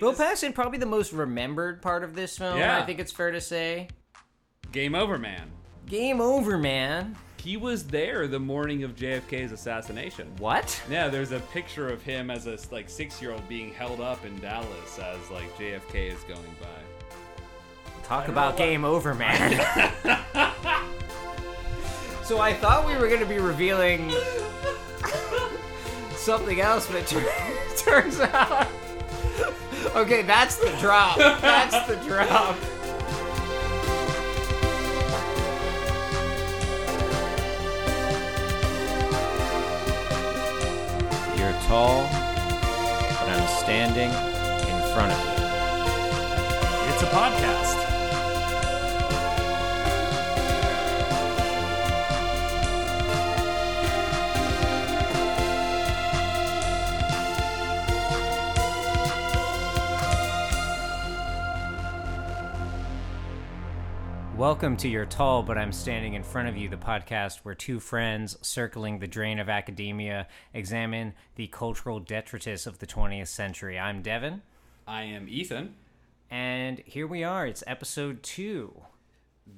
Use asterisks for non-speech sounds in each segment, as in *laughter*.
Bill Paxton probably the most remembered part of this film. Yeah. I think it's fair to say. Game over, man. Game over, man. He was there the morning of JFK's assassination. What? Yeah, there's a picture of him as a like six year old being held up in Dallas as like JFK is going by. Talk about game over, man. *laughs* so I thought we were going to be revealing *laughs* something else, but it *laughs* turns out. *laughs* Okay, that's the drop. That's the drop. You're tall, but I'm standing in front of you. It's a podcast. Welcome to You're Tall, but I'm Standing in Front of You, the podcast where two friends circling the drain of academia examine the cultural detritus of the 20th century. I'm Devin, I am Ethan. and here we are. It's episode two.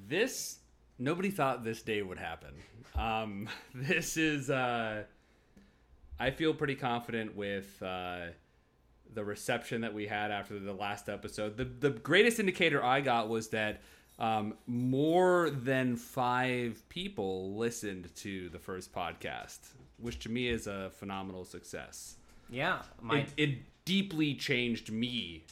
This nobody thought this day would happen. Um, *laughs* this is uh, I feel pretty confident with uh, the reception that we had after the last episode. The the greatest indicator I got was that um, more than five people listened to the first podcast, which to me is a phenomenal success. Yeah, my It, it deeply changed me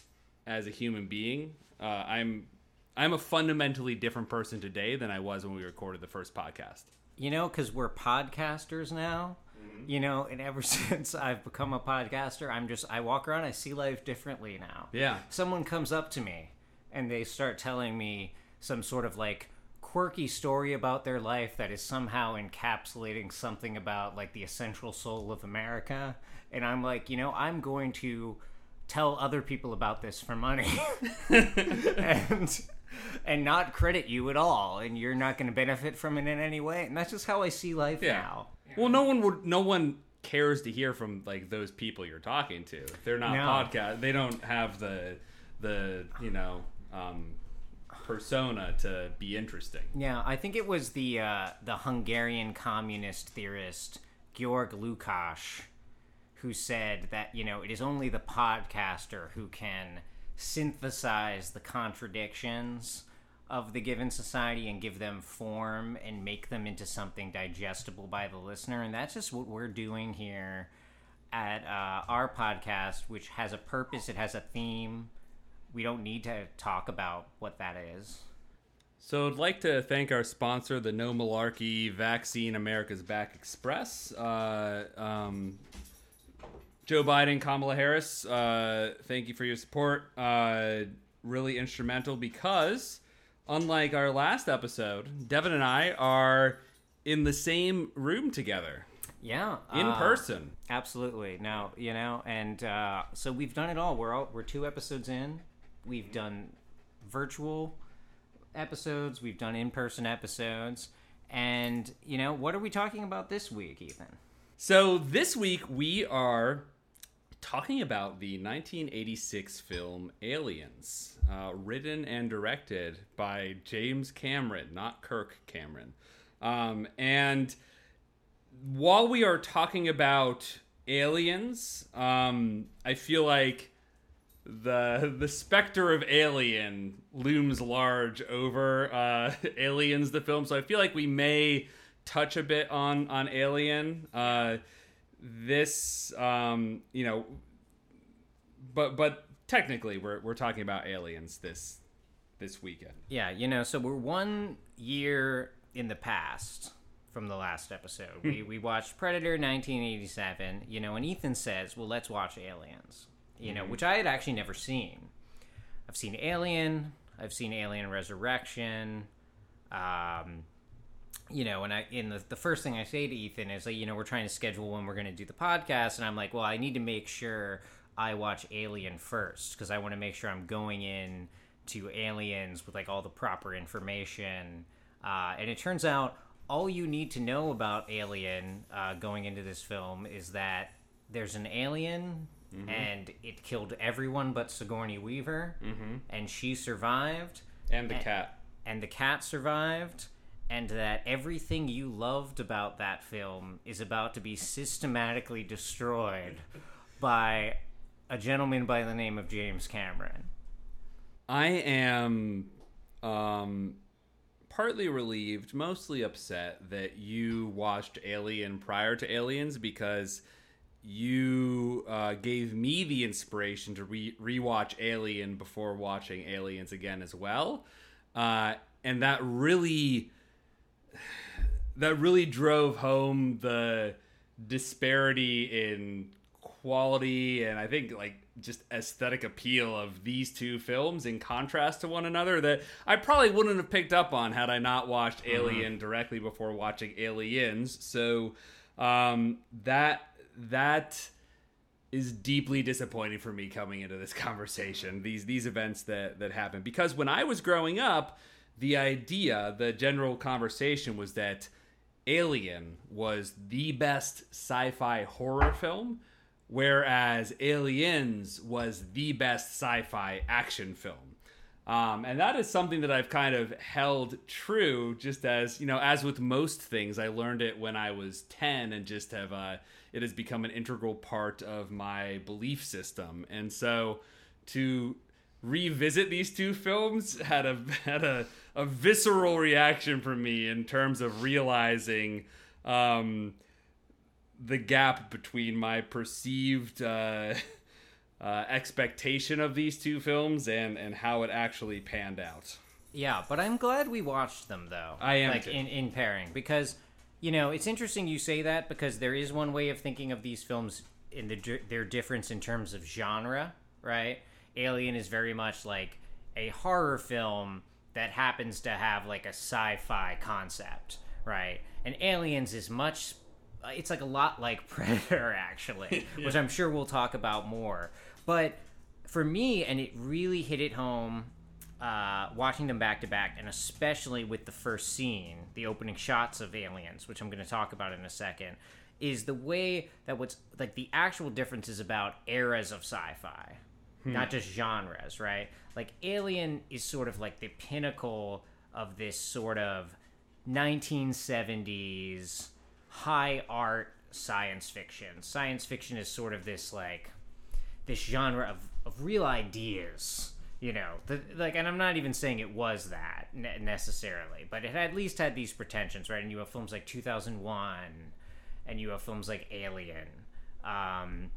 as a human being. Uh, I'm I'm a fundamentally different person today than I was when we recorded the first podcast. you know because we're podcasters now. You know, and ever *laughs* since I've become a podcaster, I'm just I walk around, I see life differently now. Yeah. someone comes up to me and they start telling me some sort of like quirky story about their life that is somehow encapsulating something about like the essential soul of America and I'm like, you know, I'm going to tell other people about this for money *laughs* and and not credit you at all and you're not going to benefit from it in any way and that's just how I see life now. Well, no one would. No one cares to hear from like those people you're talking to. They're not No. podcast. They don't have the the you know um, persona to be interesting. Yeah, I think it was the uh, the Hungarian communist theorist Georg Lukács who said that you know it is only the podcaster who can synthesize the contradictions of the given society and give them form and make them into something digestible by the listener. And that's just what we're doing here at uh, our podcast which has a purpose. It has a theme we don't need to talk about what that is So I'd like to thank our sponsor, the No Malarkey Vaccine America's Back Express. Uh, um, Joe Biden, Kamala Harris, uh, thank you for your support. Uh, really instrumental because, unlike our last episode, Devin and I are in the same room together Yeah, in uh, person. Absolutely. Now you know, and uh, so we've done it all. We're all we're two episodes in. We've done virtual episodes. We've done in-person episodes. And you know, what are we talking about this week, Ethan? So this week we are talking about the 1986 film Aliens, uh, written and directed by James Cameron, not Kirk Cameron. Um, and while we are talking about aliens, um, I feel like the the specter of alien looms large over uh, *laughs* aliens the film so i feel like we may touch a bit on on alien uh, this um, you know but but technically we're we're talking about aliens this this weekend Yeah, you know, so we're one year in the past from the last episode. we we watched Predator 1987, you know, and Ethan says, "Well, let's watch Aliens." You know, which I had actually never seen. I've seen Alien, I've seen Alien Resurrection, um you know, and I in the the first thing I say to Ethan is like, you know, we're trying to schedule when we're going to do the podcast and I'm like, "Well, I need to make sure I watch Alien first because I want to make sure I'm going in to Aliens with like all the proper information." Uh, and it turns out all you need to know about Alien uh, going into this film is that there's an alien and it killed everyone but Sigourney Weaver, Mm-hmm. and she survived, And the cat. and the cat survived, and that everything you loved about that film is about to be systematically destroyed by a gentleman by the name of James Cameron. I am um, partly relieved, mostly upset that you watched Alien prior to Aliens because you uh, gave me the inspiration to re- rewatch Alien before watching Aliens again as well, uh, and that really *sighs* that really drove home the disparity in quality and I think like just aesthetic appeal of these two films in contrast to one another that I probably wouldn't have picked up on had I not watched Alien directly before watching Aliens. So um, that that is deeply disappointing for me coming into this *laughs* conversation. These these events that that happen because when I was growing up, the idea, the general conversation was that Alien was the best sci-fi horror film, whereas Aliens was the best sci-fi action film. Um, and that is something that I've kind of held true, just as you know, as with most things, I learned it when I was ten, and just have uh, it has become an integral part of my belief system. And so, to revisit these two films had a *laughs* had a, a visceral reaction from me in terms of realizing um, the gap between my perceived uh, *laughs* uh, expectation of these two films and and how it actually panned out. Yeah, but I'm glad we watched them though. I am like too. in in pairing because you know it's interesting you say that because there is one way of thinking of these films in the their difference in terms of genre, right? Alien is very much like a horror film that happens to have like a sci-fi concept, right? And Aliens is much it's like a lot like *laughs* Predator actually, *laughs* which I'm sure we'll talk about more. But for me, and it really hit it home uh, watching them back to back, and especially with the first scene, the opening shots of Aliens, which I'm going to talk about in a second, is the way that what's like the actual difference is about eras of sci-fi, not just genres, right? Like Alien is sort of like the pinnacle of this sort of 1970s high art science fiction. Science fiction is sort of this like this genre of, of real ideas you know the, like and i'm not even saying it was that ne- necessarily but it at least had these pretensions right? And you have films like 2001 and you have films like alien um,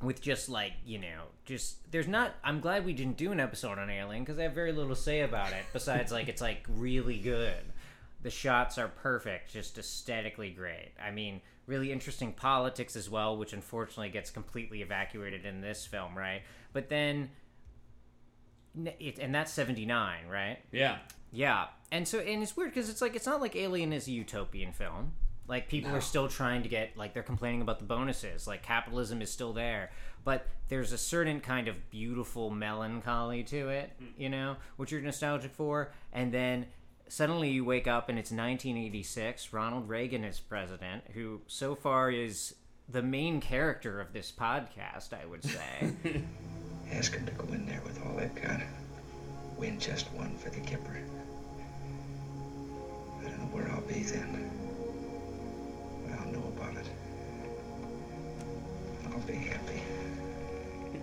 with just like you know just there's not i'm glad we didn't do an episode on alien because i have very little to say about it besides like it's like really good. The shots are perfect just aesthetically great. I mean really interesting politics as well which unfortunately gets completely evacuated in this film right? But then it, and that's 79 right Yeah. yeah, and so and it's weird because it's like it's not like Alien is a utopian film. Like people are still trying to get like they're complaining about the bonuses. Like capitalism is still there, but there's a certain kind of beautiful melancholy to it, hmm. you know, which you're nostalgic for. And then suddenly you wake up and it's 1986. Ronald Reagan is president, who so far is the main character of this podcast. I would say. *laughs* Ask them to go in there with all they've got. Win just one for the Gipper. I don't know where I'll be then. But I'll know about it. I'll be happy.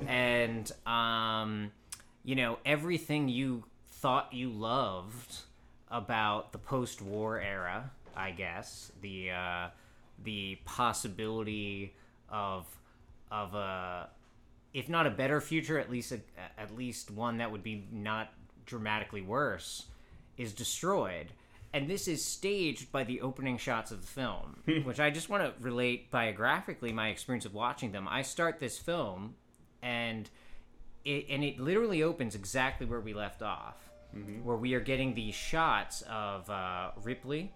and um, you know everything you thought you loved about the post-war era. I guess the uh, the possibility of of a if not a better future, at least a, at least one that would be not dramatically worse, is destroyed. And this is staged by the opening shots of the film, *laughs* which I just want to relate biographically my experience of watching them. I start this film, and it and it literally opens exactly where we left off, where we are getting these shots of uh, Ripley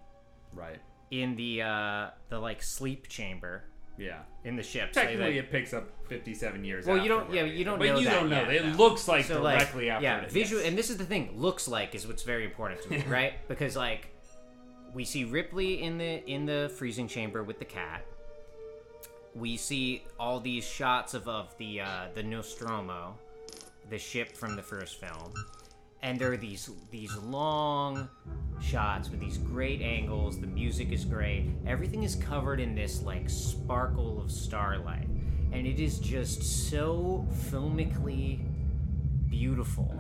Right. in the uh, the like sleep chamber Yeah. in the ship. So, Technically, like- it picks up 57 years. Well, you don't. Yeah, you don't but know you that don't know. yet, It no. looks like so like directly after. yeah, it, visual. yes. And this is the thing. Looks like is what's very important to me, *laughs* right? Because like we see Ripley in the in the freezing chamber with the cat. we see all these shots of, of the uh, the Nostromo, the ship from the first film, and there are these these long shots with these great angles. The music is great. Everything is covered in this like sparkle of starlight, and it is just so filmically beautiful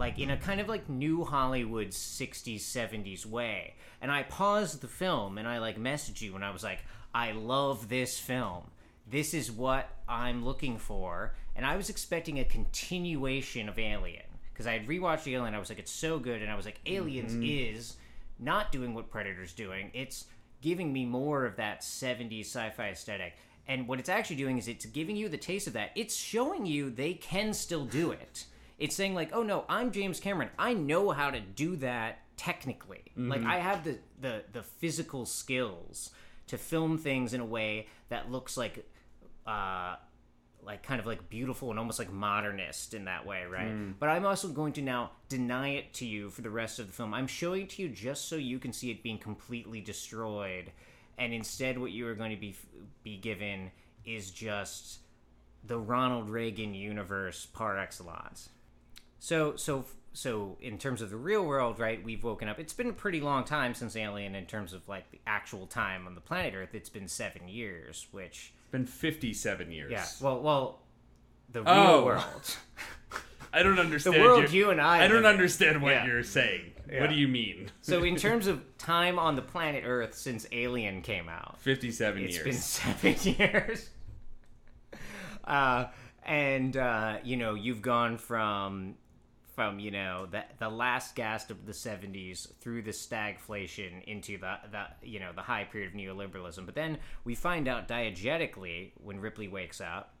like in a kind of like new Hollywood 60s 70s way. And I paused the film and I like messaged you and I was like, I love this film. This is what I'm looking for. And I was expecting a continuation of Alien because I had rewatched Alien. I was like, it's so good. And I was like, Aliens is not doing what Predator's doing. It's giving me more of that 70s sci-fi aesthetic. And what it's actually doing is it's giving you the taste of that. It's showing you they can still do it. It's saying like, "Oh no, I'm James Cameron. I know how to do that technically. Like I have the the the physical skills to film things in a way that looks like uh like kind of like beautiful and almost like modernist in that way, right? Mm. But I'm also going to now deny it to you for the rest of the film. I'm showing it to you just so you can see it being completely destroyed, and instead, what you are going to be be given is just the Ronald Reagan universe par excellence. So, so, so, in terms of the real world, right? We've woken up. It's been a pretty long time since Alien, in terms of like the actual time on the planet Earth. It's been seven years, which been 57 years. yeah. Well, well, the real Oh. world. *laughs* *laughs* I don't understand. The world you and I I don't in. understand what Yeah. you're saying. Yeah. What do you mean? so, in *laughs* terms of time on the planet Earth since Alien came out, 57 It's years. It's been seven years. Uh, and uh, you know, you've gone from from you know the the last gasp of the '70s through the stagflation into the the you know the high period of neoliberalism. But then we find out diegetically when Ripley wakes up.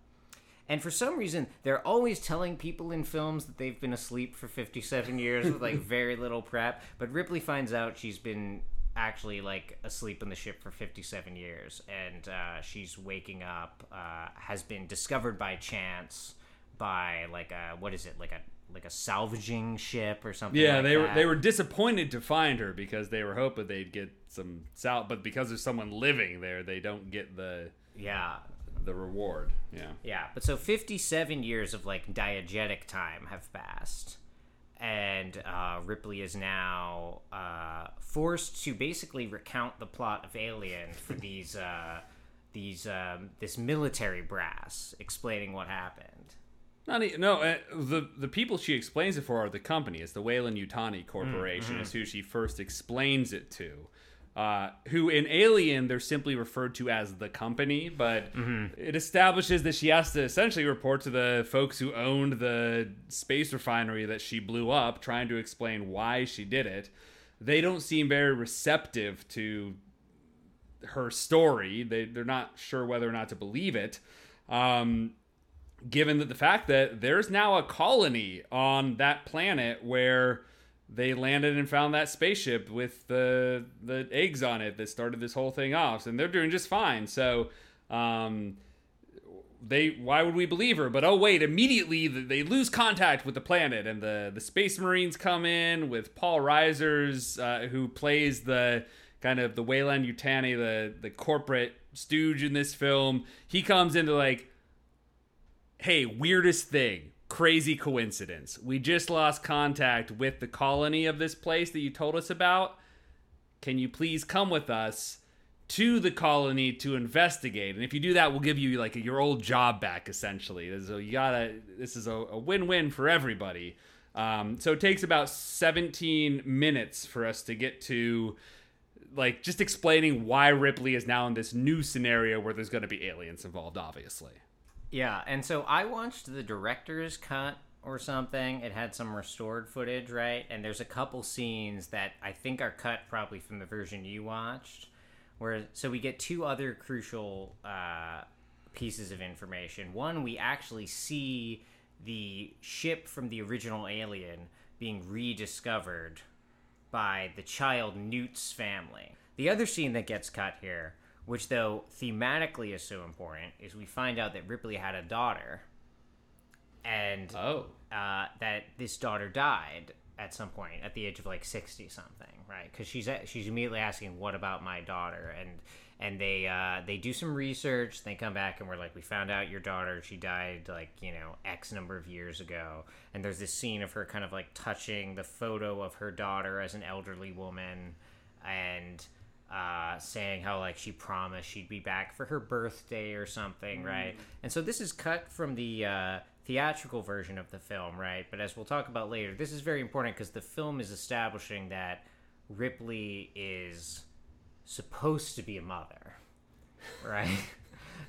And for some reason, they're always telling people in films that they've been asleep for 57 years with like *laughs* very little prep. But Ripley finds out she's been actually like asleep in the ship for 57 years, and uh, she's waking up, uh, has been discovered by chance by like a what is it like a like a salvaging ship or something. yeah, like they were they were disappointed to find her because they were hoping they'd get some salt, but because there's someone living there, they don't get the yeah. the reward. Yeah. Yeah, but so 57 years of like diegetic time have passed. And uh, Ripley is now uh, forced to basically recount the plot of Alien for *laughs* these uh, these um, this military brass explaining what happened. Not e- no, uh, the the people she explains it for are the company. It's the Weyland-Yutani Corporation. Is who she first explains it to. Uh, who in Alien they're simply referred to as the company, but it establishes that she has to essentially report to the folks who owned the space refinery that she blew up, trying to explain why she did it. They don't seem very receptive to her story. They they're not sure whether or not to believe it. Um, given that the fact that there's now a colony on that planet where they landed and found that spaceship with the the eggs on it that started this whole thing off, and they're doing just fine. So, um, they why would we believe her? But oh wait, immediately they lose contact with the planet, and the the Space Marines come in with Paul Reiser's, uh, who plays the kind of the Weyland-Yutani, the the corporate stooge in this film. He comes into like hey, weirdest thing, crazy coincidence. We just lost contact with the colony of this place that you told us about. Can you please come with us to the colony to investigate? And if you do that, we'll give you like your old job back. Essentially, so you gotta. This is a, a win-win for everybody. Um, so it takes about 17 minutes for us to get to like just explaining why Ripley is now in this new scenario where there's going to be aliens involved, obviously. Yeah, and so I watched the director's cut or something. It had some restored footage, right? And there's a couple scenes that I think are cut probably from the version you watched. Where so we get two other crucial uh, pieces of information. One, we actually see the ship from the original Alien being rediscovered by the child Newt's family. The other scene that gets cut here, which though thematically is so important, is we find out that Ripley had a daughter, and Oh. uh, that this daughter died at some point at the age of like 60 something right? Because she's she's immediately asking what about my daughter? And and they uh, they do some research they come back and we're like we found out your daughter she died like you know x number of years ago. And there's this scene of her kind of like touching the photo of her daughter as an elderly woman and uh, saying how like she promised she'd be back for her birthday or something, right? And so this is cut from the uh, theatrical version of the film, right? But as we'll talk about later, this is very important because the film is establishing that Ripley is supposed to be a mother, *laughs* right?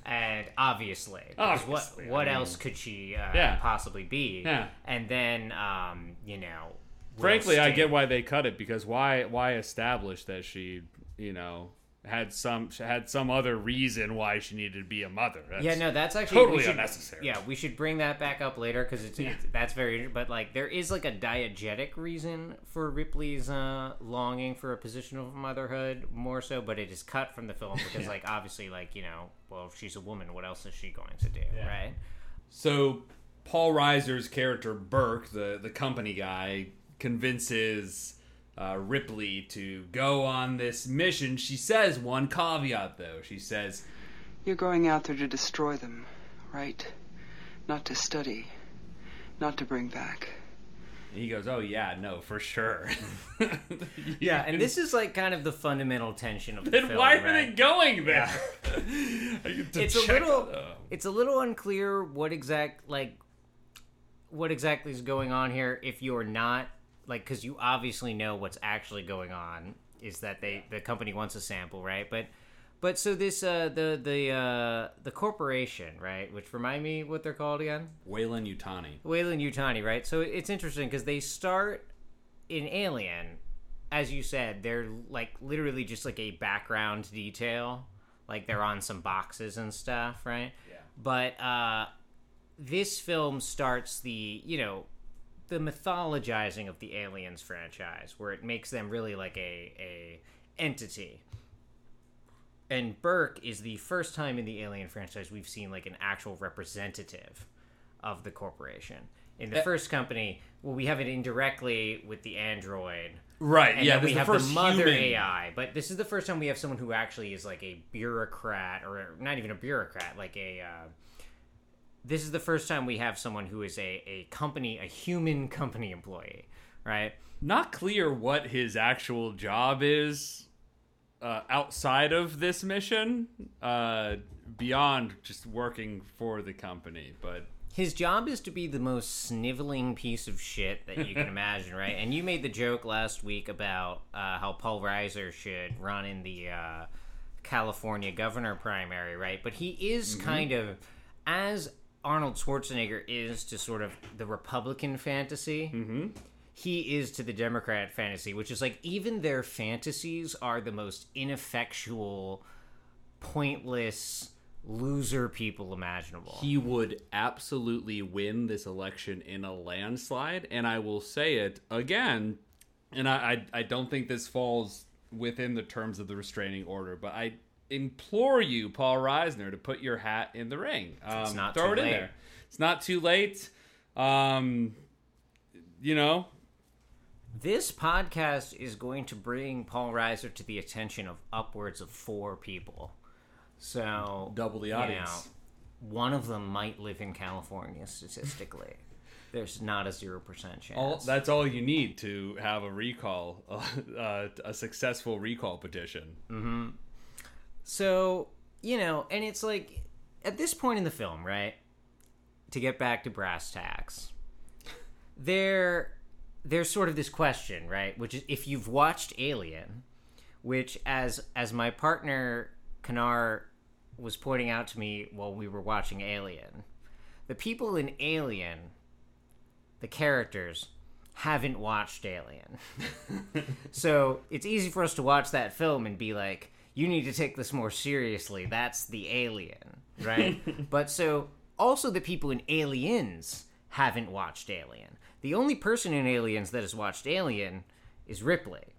and obviously, Obviously, what what I mean- else could she uh, Yeah. possibly be? Yeah. And then, um, you know, Frankly, I get why they cut it because why why establish that she you know had some had some other reason why she needed to be a mother. That's, yeah, no, that's actually totally should, unnecessary. Yeah, we should bring that back up later because it's, it's that's very. But like, there is like a diegetic reason for Ripley's uh, longing for a position of motherhood more so, but it is cut from the film *laughs* because like obviously like you know well if she's a woman what else is she going to do right? So Paul Reiser's character Burke, the the company guy, convinces uh, Ripley to go on this mission. She says one caveat though. She says, You're going out there to destroy them, right? Not to study, not to bring back. and he goes, "Oh yeah, no, for sure." *laughs* Yeah, and this is like kind of the fundamental tension of the Then film. why are right? they going there? *laughs* To it's a little it's a little unclear what exact like what exactly is going on here if you're not like because you obviously know what's actually going on is that they the company wants a sample right but but so this uh the the uh the corporation right which remind me what they're called again Weyland-Yutani. Wayland Utani, right? So it's interesting because they start in Alien, as you said, they're like literally just like a background detail, like they're on some boxes and stuff, right? Yeah. But uh, this film starts the you know the mythologizing of the Aliens franchise, where it makes them really like a a entity. And Burke is the first time in the Alien franchise we've seen like an actual representative of the corporation. In the Uh, first company, well, we have it indirectly with the android, Right. and yeah. then we have the the, mother human. AI. But this is the first time we have someone who actually is like a bureaucrat, or not even a bureaucrat, like a. Uh, this is the first time we have someone who is a, a company, a human company employee, right? Not clear what his actual job is uh, outside of this mission, uh, beyond just working for the company. But His job is to be the most sniveling piece of shit that you can *laughs* imagine, right? And you made the joke last week about uh, how Paul Reiser should run in the uh, California governor primary, right? But he is kind of as Arnold Schwarzenegger is to sort of the Republican fantasy. Mm-hmm. He is to the Democrat fantasy, which is like even their fantasies are the most ineffectual, pointless loser people imaginable. he would absolutely win this election in a landslide, and I will say it again. And I, I, I don't think this falls within the terms of the restraining order, but I implore you, Paul Reiser, to put your hat in the ring. Um, not throw too it in there. It's not too late. Um, you know, This podcast is going to bring Paul Reiser to the attention of upwards of four people. So Double the you audience. know, one of them might live in California statistically. *laughs* There's not a zero percent chance. all, that's all you need to have a recall, *laughs* uh, a successful recall petition. So, you know, and it's like at this point in the film, right? To get back to brass tacks, there there's sort of this question, right? Which is if you've watched Alien, which as as my partner Kanar was pointing out to me while we were watching Alien, the people in Alien, the characters haven't watched Alien. *laughs* So it's easy for us to watch that film and be like, you need to take this more seriously. That's the alien, *laughs* right? but so also the people in Aliens haven't watched Alien. The only person in Aliens that has watched Alien is Ripley,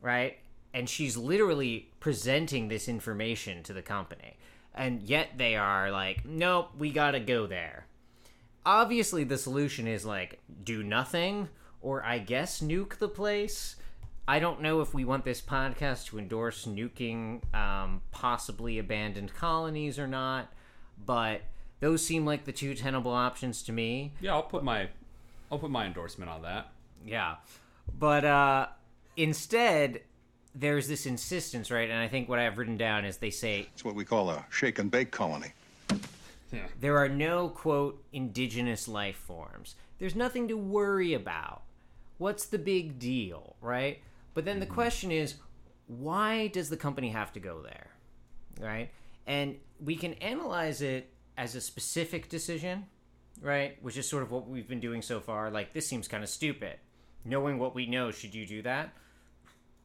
right? And she's literally presenting this information to the company. And yet they are like, nope, we gotta go there obviously the solution is like do nothing or I guess nuke the place. I don't know if we want this podcast to endorse nuking um, possibly abandoned colonies or not, but those seem like the two tenable options to me. Yeah, I'll put my I'll put my endorsement on that. Yeah. But uh instead there's this insistence, right? And I think what I've written down is they say It's what we call a shake and bake colony. Yeah. there are no quote indigenous life forms. There's nothing to worry about. What's the big deal, right? But then the question is why does the company have to go there? Right? And we can analyze it as a specific decision, right? Which is sort of what we've been doing so far. Like, this seems kind of stupid. Knowing what we know, should you do that?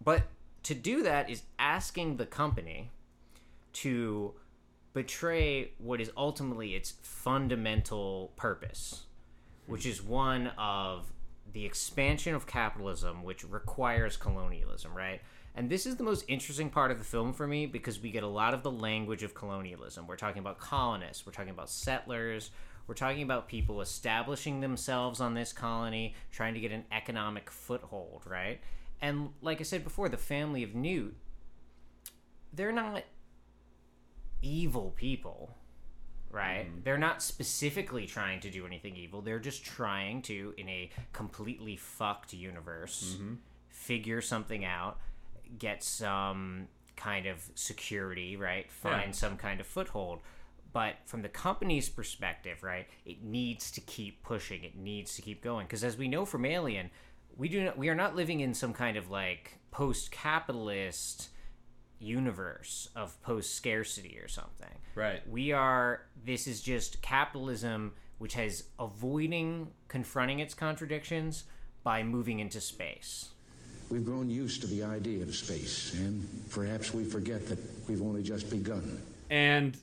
But to do that is asking the company to betray what is ultimately its fundamental purpose, which is one of the expansion of capitalism, which requires colonialism, right? And this is the most interesting part of the film for me because we get a lot of the language of colonialism. We're talking about colonists, we're talking about settlers, we're talking about people establishing themselves on this colony, trying to get an economic foothold, right? And like I said before, the family of Newt, they're not evil people, right? Mm-hmm. They're not specifically trying to do anything evil. They're just trying to, in a completely fucked universe, mm-hmm. figure something out, get some kind of security, right? Find Yeah. some kind of foothold. But from the company's perspective, right, it needs to keep pushing. It needs to keep going because, as we know from Alien, we do not, we are not living in some kind of like post-capitalist universe of post scarcity or something. Right. We are this is just capitalism which has avoiding confronting its contradictions by moving into space. We've grown used to the idea of space, and perhaps we forget that we've only just begun. And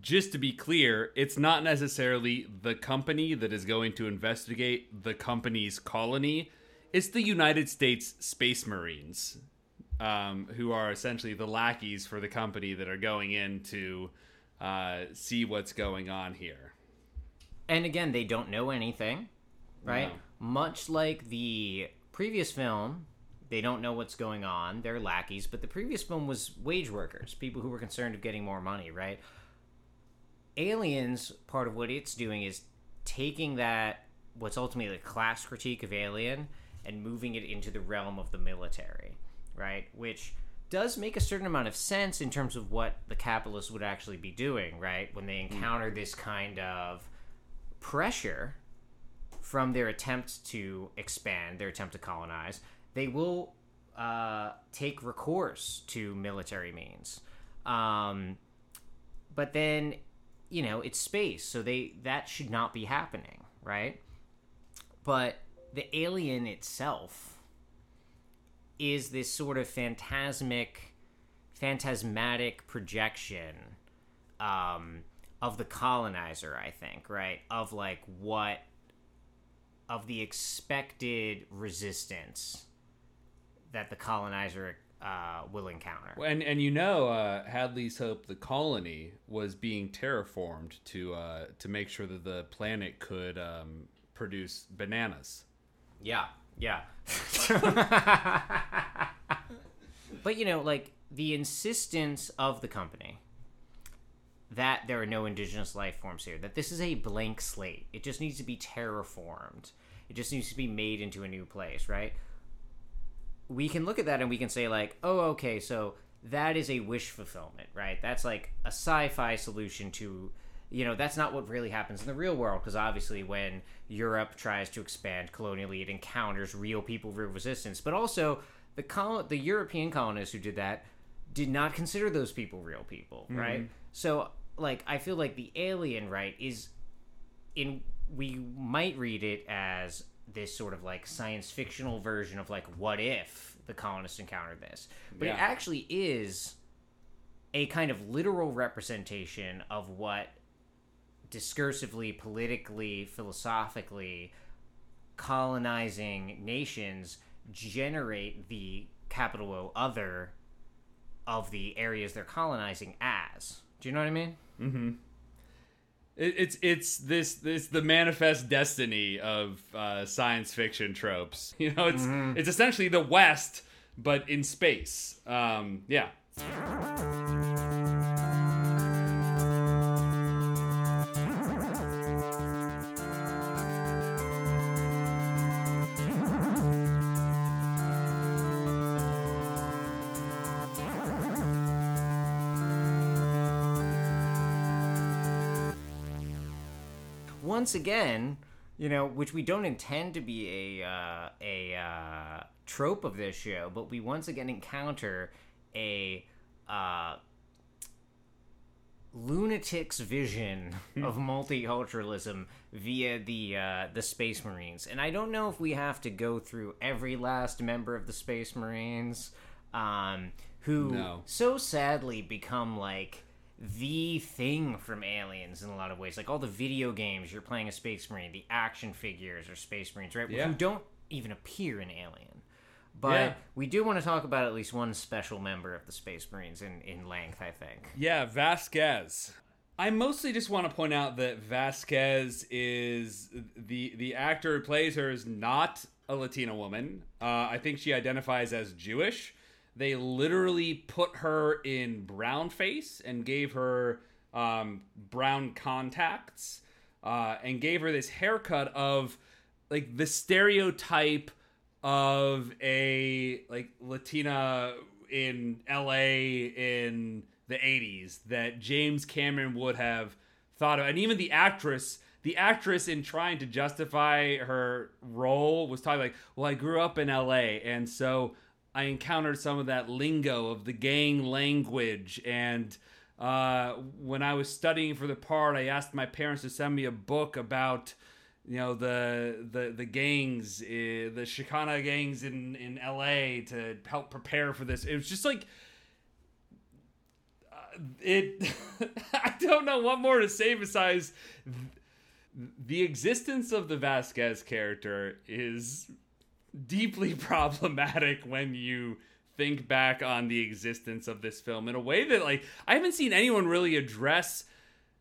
just to be clear, it's not necessarily the company that is going to investigate the company's colony. It's the United States Space Marines, um, who are essentially the lackeys for the company that are going in to uh, see what's going on here. And again, they don't know anything, right? No. Much like the previous film, they don't know what's going on. They're lackeys, but the previous film was wage workers, people who were concerned of getting more money, right? Aliens, part of what it's doing is taking that, what's ultimately a class critique of Alien, and moving it into the realm of the military, right? Which does make a certain amount of sense in terms of what the capitalists would actually be doing, right? When they encounter this kind of pressure from their attempt to expand, their attempt to colonize, they will uh, take recourse to military means. Um, but then, you know, it's space, so they that should not be happening, right? But the alien itself is this sort of phantasmic, phantasmatic projection um, of the colonizer. I think, right? Of like what of the expected resistance that the colonizer uh, will encounter. And and you know, uh, Hadley's Hope, the colony, was being terraformed to uh, to make sure that the planet could um, produce bananas. Yeah, yeah. *laughs* but you know, like the insistence of the company that there are no indigenous life forms here, that this is a blank slate. It just needs to be terraformed. It just needs to be made into a new place, right? We can look at that and we can say like, "Oh, okay, so that is a wish fulfillment, right? That's like a sci-fi solution to you know that's not what really happens in the real world because obviously when europe tries to expand colonially it encounters real people real resistance. But also the col- the european colonists who did that did not consider those people real people mm-hmm. right? So like i feel like the alien right is in we might read it as this sort of like science fictional version of like what if the colonists encountered this. But it actually is a kind of literal representation of what discursively, politically, philosophically, colonizing nations generate the capital O other of the areas they're colonizing as. Do you know what I mean? It, it's it's this this the manifest destiny of uh, science fiction tropes. *laughs* You know, it's it's essentially the West, but in space. Um, yeah. Once again, you know, which we don't intend to be a uh, a uh, trope of this show, but we once again encounter a uh, lunatic's vision of multiculturalism via the uh, the Space Marines, and I don't know if we have to go through every last member of the Space Marines, um, who No. so sadly become like the thing from Aliens in a lot of ways. Like all the video games, you're playing a Space Marine. The action figures are Space Marines, right? Yeah. Who don't even appear in Alien. But Yeah. we do want to talk about at least one special member of the Space Marines in, in length, I think. Yeah, Vasquez. I mostly just want to point out that Vasquez is the the actor who plays her is not a Latina woman. Uh, I think she identifies as Jewish. They literally put her in brown face and gave her um, brown contacts uh, and gave her this haircut of like the stereotype of a like Latina in LA in the 80s that James Cameron would have thought of. And even the actress the actress in trying to justify her role was talking like well I grew up in LA and so I encountered some of that lingo of the gang language and uh, when I was studying for the part, I asked my parents to send me a book about, you know, the the the gangs, uh, the Chicana gangs in in L.A. to help prepare for this. It was just like uh, it. *laughs* I don't know what more to say besides th- the existence of the Vasquez character is deeply *laughs* problematic when you think back on the existence of this film in a way that like I haven't seen anyone really address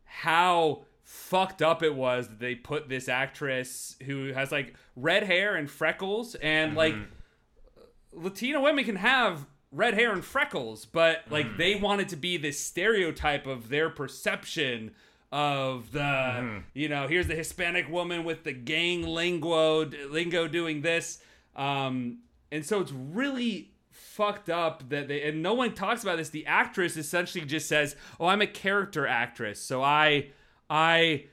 how fucked up it was that they put this actress who has like red hair and freckles and mm-hmm. like Latina women can have red hair and freckles, but like mm. they wanted to be this stereotype of their perception of the mm-hmm. you know here's the Hispanic woman with the gang lingo lingo doing this, um, and so it's really fucked up that they and no one talks about this. The actress essentially just says, "Oh, I'm a character actress, so I I."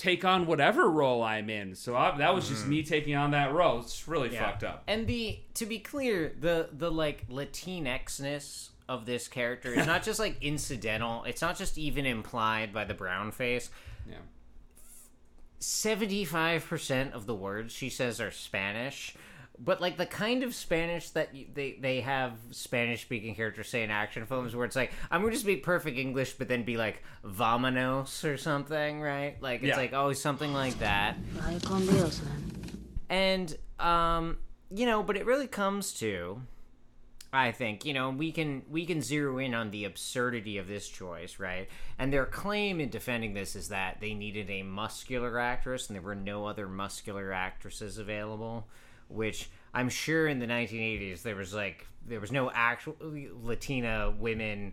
take on whatever role I'm in. So I, that was just me taking on that role. It's really fucked up. And the to be clear, the the like Latinxness of this character is not *laughs* just like incidental. It's not just even implied by the brown face. Yeah. Seventy five percent of the words she says are Spanish. But like the kind of Spanish that you, they they have Spanish speaking characters say in action films, where it's like I'm going to just speak perfect English, but then be like "vamonos" or something, right? Like it's Yeah. like oh something like that. Vaya con Dios, then. and um you know but it really comes to i think you know we can we can zero in on the absurdity of this choice right and their claim in defending this is that they needed a muscular actress and there were no other muscular actresses available which i'm sure in the 1980s there was like there was no actual latina women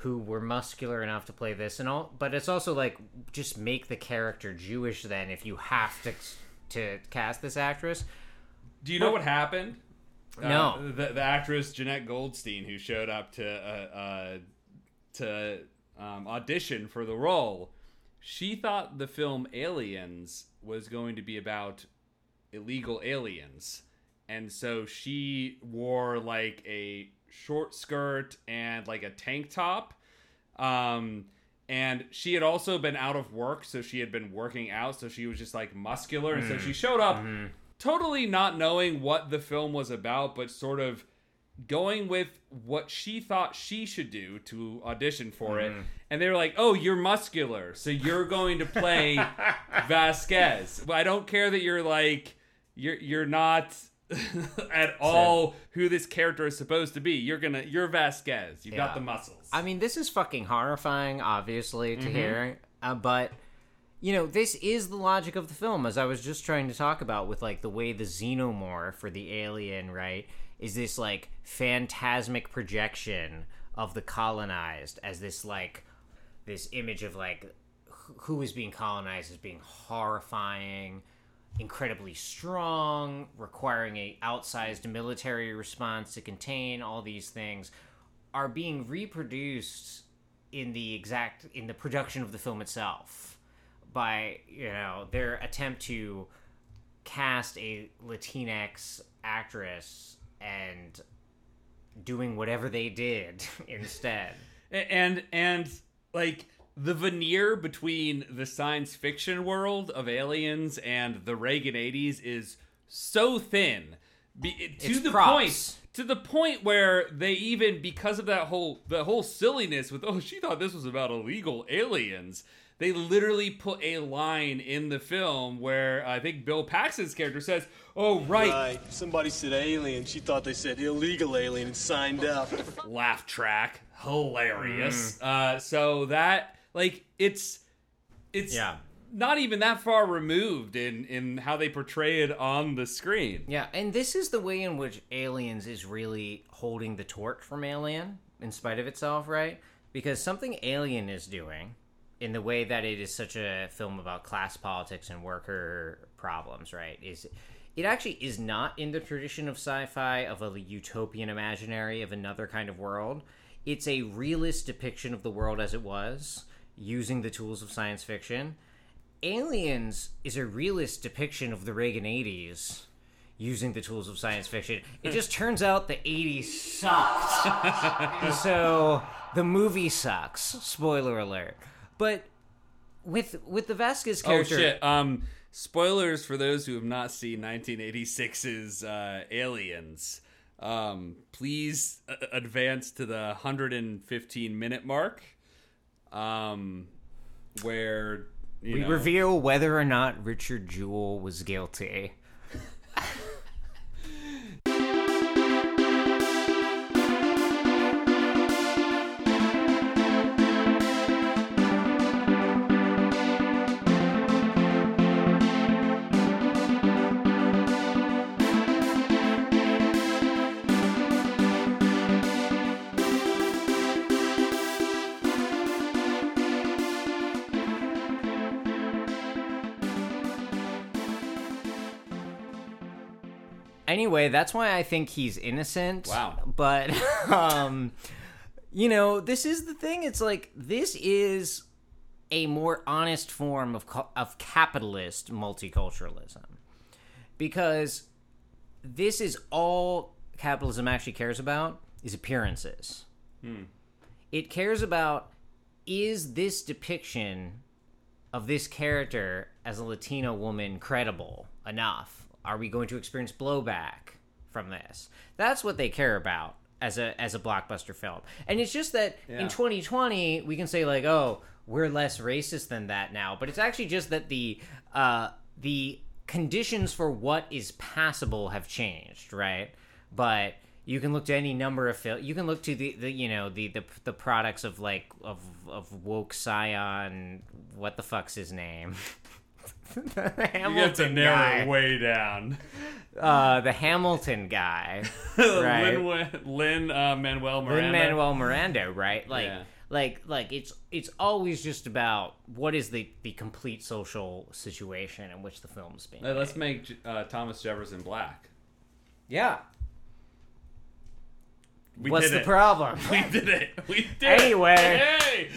who were muscular enough to play this and all but it's also like just make the character jewish then if you have to to cast this actress Do you know what happened? No. Uh, the, the actress Jenette Goldstein, who showed up to uh, uh, to um, audition for the role, she thought the film Aliens was going to be about illegal aliens, and so she wore like a short skirt and like a tank top. Um, and she had also been out of work, so she had been working out, so she was just like muscular, and so she mm. showed up mm-hmm. totally not knowing what the film was about, but sort of going with what she thought she should do to audition for it. Mm-hmm. And they were like, "Oh, you're muscular, so you're going to play *laughs* Vasquez." But I don't care that you're like you're you're not *laughs* at all who this character is supposed to be. You're gonna you're Vasquez. You Yeah. got the muscles. I mean, this is fucking horrifying, obviously, to hear. Uh, but you know, this is the logic of the film, as I was just trying to talk about with like the way the xenomorph or the alien, right, is this like phantasmic projection of the colonized as this like this image of like who is being colonized as being horrifying incredibly strong requiring a outsized military response to contain all these things are being reproduced in the exact in the production of the film itself by you know their attempt to cast a latinx actress and doing whatever they did *laughs* instead. And and like the veneer between the science fiction world of aliens and the Reagan 80s is so thin be, to It's the props. point to the point where they even because of that whole the whole silliness with oh she thought this was about illegal aliens they literally put a line in the film where I think Bill Paxton's character says, "Oh right, Right. Somebody said alien. She thought they said illegal alien and signed up. laugh track hilarious uh so that like it's it's Yeah. not even that far removed in in how they portray it on the screen Yeah, and this is the way in which Aliens is really holding the torch from Alien, in spite of itself, right? Because something Alien is doing, in the way that it is such a film about class politics and worker problems, right? Is it actually is not in the tradition of sci-fi of a utopian imaginary of another kind of world. It's a realist depiction of the world as it was, using the tools of science fiction. Aliens is a realist depiction of the Reagan 80s using the tools of science fiction. It just turns out the 80s sucked. *laughs* so the movie sucks. Spoiler alert. But with with the Vasquez oh shit um spoilers for those who have not seen 1986's uh aliens um please uh, advance to the 115 minute mark um where you we know, reveal whether or not Richard Jewell was guilty. Anyway, that's why I think he's innocent. Wow. But *laughs* um you know, this is the thing. It's like this is a more honest form of of capitalist multiculturalism. Because this is all capitalism actually cares about is appearances. It cares about is this depiction of this character as a Latino woman credible enough? Are we going to experience blowback from this? That's what they care about as a as a blockbuster film. And it's just that Yeah. in 2020 we can say like, "Oh, we're less racist than that now." But it's actually just that the uh the conditions for what is passable have changed, right? But you can look to any number of film. You can look to the, the you know the, the the products of like of of woke scion. What the fuck's his name? *laughs* *laughs* the you have to narrow guy. way down Uh, the Hamilton guy, *laughs* right? Lin, Lin uh, Manuel Miranda. Lin Manuel Miranda, right? Like, Yeah. like, like it's it's always just about what is the the complete social situation in which the film's being. Hey, let's make uh, Thomas Jefferson black. yeah. We What's the it. problem? *laughs* We did it. We did Anyway. it. Hey!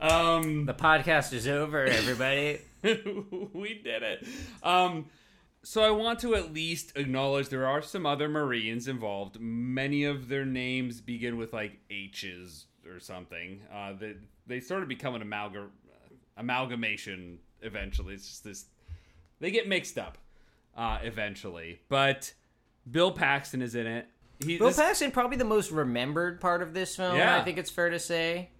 Um, the podcast is over, everybody. *laughs* we did it. Um, so I want to at least acknowledge there are some other Marines involved. Many of their names begin with like H's or something. Uh, they they sort of become an amalgam amalgamation eventually. It's just this. They get mixed up uh, eventually, but Bill Paxton is in it. He, Bill this- Paxton probably the most remembered part of this film. Yeah. I think it's fair to say.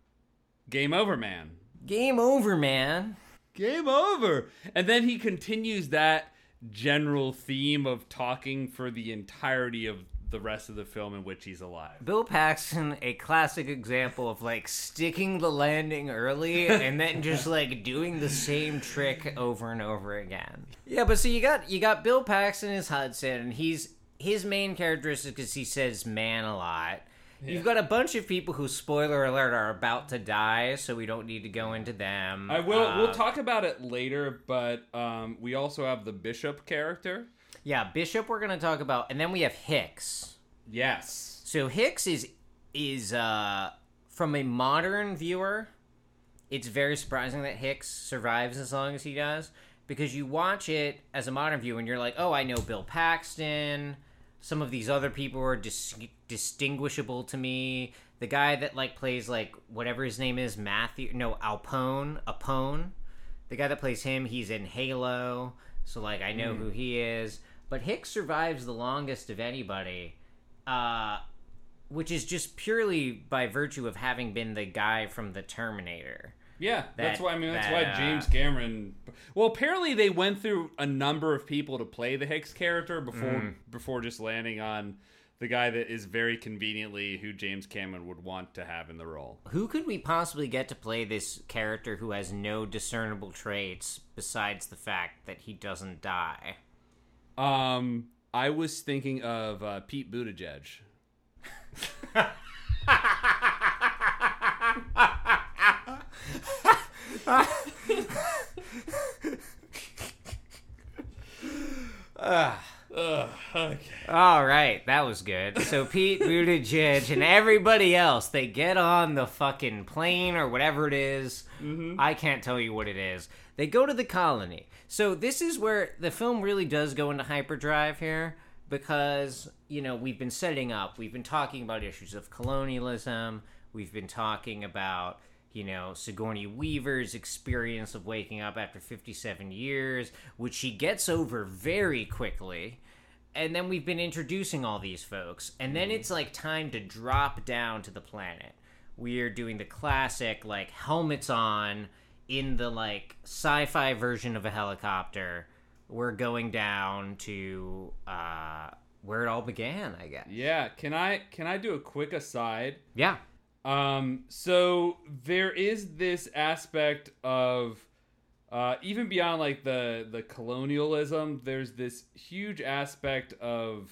Game over, man. Game over, man. Game over. And then he continues that general theme of talking for the entirety of the rest of the film in which he's alive. Bill Paxton, a classic example of like sticking the landing early and then just *laughs* like doing the same trick over and over again. Yeah, but so you got you got Bill Paxton as Hudson, and he's his main characteristic is he says man a lot. You've got a bunch of people who, spoiler alert, are about to die, so we don't need to go into them. I will. Uh, we'll talk about it later, but um, we also have the bishop character. Yeah, Bishop we're gonna talk about, and then we have Hicks. Yes. So Hicks is is uh from a modern viewer, it's very surprising that Hicks survives as long as he does because you watch it as a modern viewer and you're like, "Oh, I know Bill Paxton. Some of these other people are dis- distinguishable to me. The guy that like plays like whatever his name is, Matthew, no, Alpone, Apone. The guy that plays him, he's in Halo, so like I know who he is. But Hicks survives the longest of anybody. Uh which is just purely by virtue of having been the guy from the Terminator. Yeah, that's why I mean that's that, why James Cameron. Well, apparently they went through a number of people to play the Hicks character before Mm. before just landing on the guy that is very conveniently who James Cameron would want to have in the role. Who could we possibly get to play this character who has no discernible traits besides the fact that he doesn't die? Um, I was thinking of uh, Pete Buttigieg. *laughs* *laughs* Ah. All right, that was good. So Pete Buttigieg and everybody else, they get on the fucking plane or whatever it is. Mm-hmm. I can't tell you what it is. They go to the colony. So this is where the film really does go into hyperdrive here because, you know, we've been setting up, we've been talking about issues of colonialism, we've been talking about you know, Sigourney Weaver's experience of waking up after 57 years, which she gets over very quickly. And then we've been introducing all these folks. And then it's like time to drop down to the planet. We're doing the classic, like, helmets on in the, like, sci fi version of a helicopter. We're going down to uh, where it all began, I guess. Yeah, can I can I do a quick aside? Yeah. Um, so there is this aspect of uh, even beyond like the the colonialism. There's this huge aspect of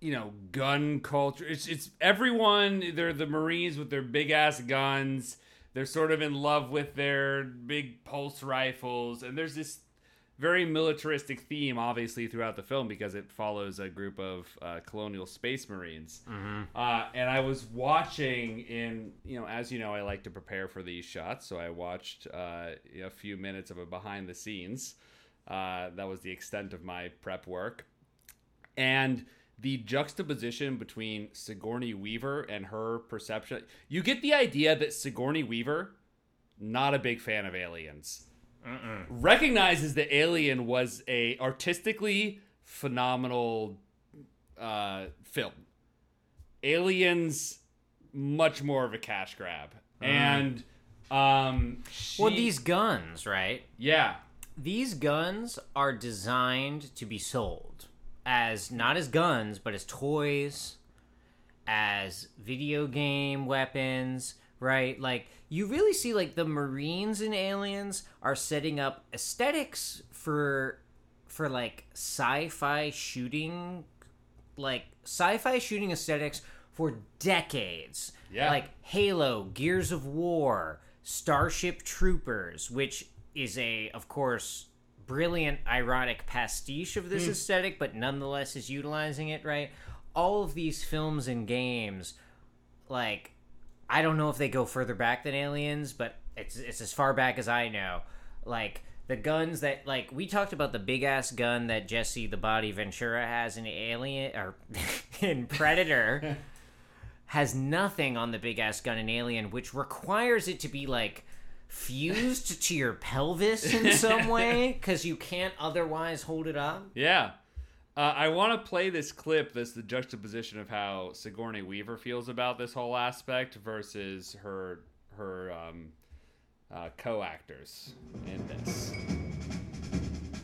you know gun culture. It's it's everyone. They're the Marines with their big ass guns. They're sort of in love with their big pulse rifles, and there's this very militaristic theme, obviously, throughout the film because it follows a group of uh, colonial space marines. Uh, and I was watching in, you know, as you know, I like to prepare for these shots, so I watched uh, a few minutes of a behind the scenes. Uh, that was the extent of my prep work, and the juxtaposition between Sigourney Weaver and her perception. You get the idea that Sigourney Weaver, not a big fan of aliens recognizes that Alien was a artistically phenomenal uh, film. Aliens, much more of a cash grab, and um, Well, these guns, right? yeah, these guns are designed to be sold as not as guns but as toys as video game weapons right like you really see like the marines and aliens are setting up aesthetics for for like sci-fi shooting like sci-fi shooting aesthetics for decades. Yeah. Like Halo, Gears of War, Starship Troopers, which is a of course brilliant ironic pastiche of this hmm. aesthetic but nonetheless is utilizing it, right? All of these films and games like I don't know if they go further back than Aliens, but it's it's as far back as I know. Like the guns that like we talked about the big ass gun that Jesse the Body Ventura has in Alien or *laughs* in Predator *laughs* has nothing on the big ass gun in Alien, which requires it to be like fused to your pelvis in some *laughs* way because you can't otherwise hold it up. Yeah. Uh, I want to play this clip that's the juxtaposition of how Sigourney Weaver feels about this whole aspect versus her her um, uh, co-actors in this.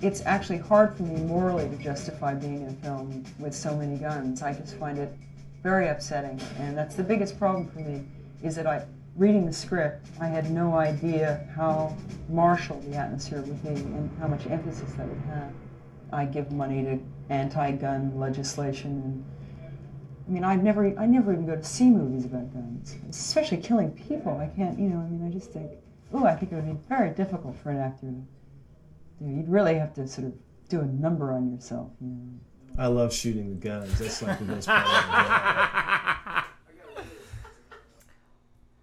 it's actually hard for me morally to justify being in a film with so many guns. I just find it very upsetting, and that's the biggest problem for me. Is that I, reading the script, I had no idea how martial the atmosphere would be and how much emphasis that would have. I give money to anti-gun legislation, and I mean, I've never, I never even go to see movies about guns, especially killing people. I can't, you know, I mean, I just think, oh, I think it would be very difficult for an actor to you know, you'd really have to sort of do a number on yourself. You know. I love shooting the guns. That's like the best part of *laughs*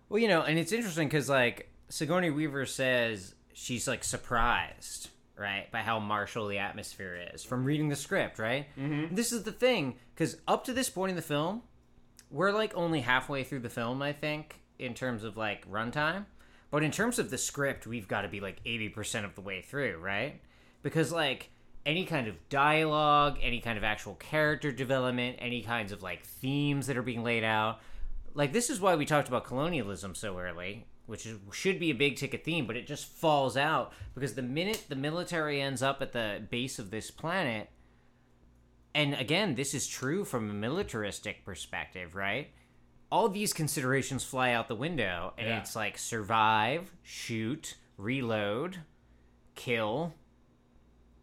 Well, you know, and it's interesting because like Sigourney Weaver says she's like surprised, right, by how martial the atmosphere is from reading the script, right? Mm-hmm. This is the thing because up to this point in the film, we're like only halfway through the film, I think, in terms of like runtime. But in terms of the script, we've got to be like 80% of the way through, right? Because like any kind of dialogue, any kind of actual character development, any kinds of like themes that are being laid out, like this is why we talked about colonialism so early, which is, should be a big ticket theme, but it just falls out because the minute the military ends up at the base of this planet, and again, this is true from a militaristic perspective, right? all these considerations fly out the window and Yeah. it's like survive shoot reload kill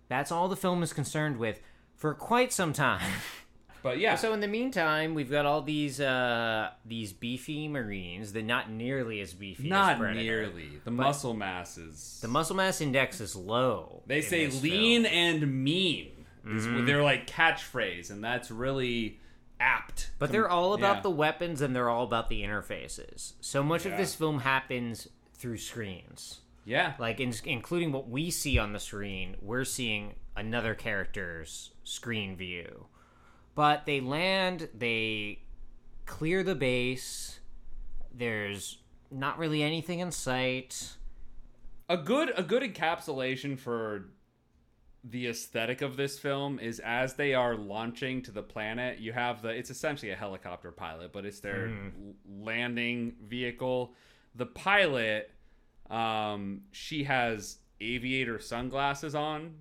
that's all the film is concerned with for quite some time *laughs* But yeah, so in the meantime we've got all these uh these beefy marines they're not nearly as beefy as not Predator. nearly. The muscle mass is. the muscle mass index is low they say lean film. and mean. Is Mm-hmm. they're like catchphrase, and that's really apt. But to- they're all about yeah. the weapons and they're all about the interfaces. So much of this film happens through screens. Yeah. Like, in, including what we see on the screen, we're seeing another character's screen view. But they land, they clear the base, there's not really anything in sight. a good a good encapsulation for the aesthetic of this film is as they are launching to the planet you have the it's essentially a helicopter pilot but it's their l- landing vehicle. The pilot um she has aviator sunglasses on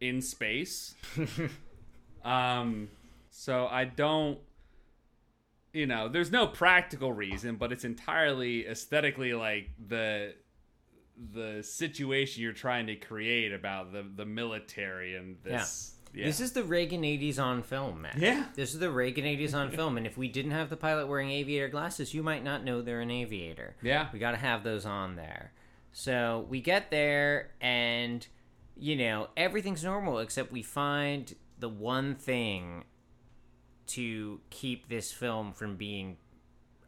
in space. *laughs* Um so i don't you know there's no practical reason but it's entirely aesthetically like the the situation you're trying to create about the the military and this yeah. This is the Reagan 80s on film, man. Yeah. This is the Reagan 80s on film. And if we didn't have the pilot wearing aviator glasses, you might not know they're an aviator. Yeah. We got to have those on there. So we get there, and, you know, everything's normal except we find the one thing to keep this film from being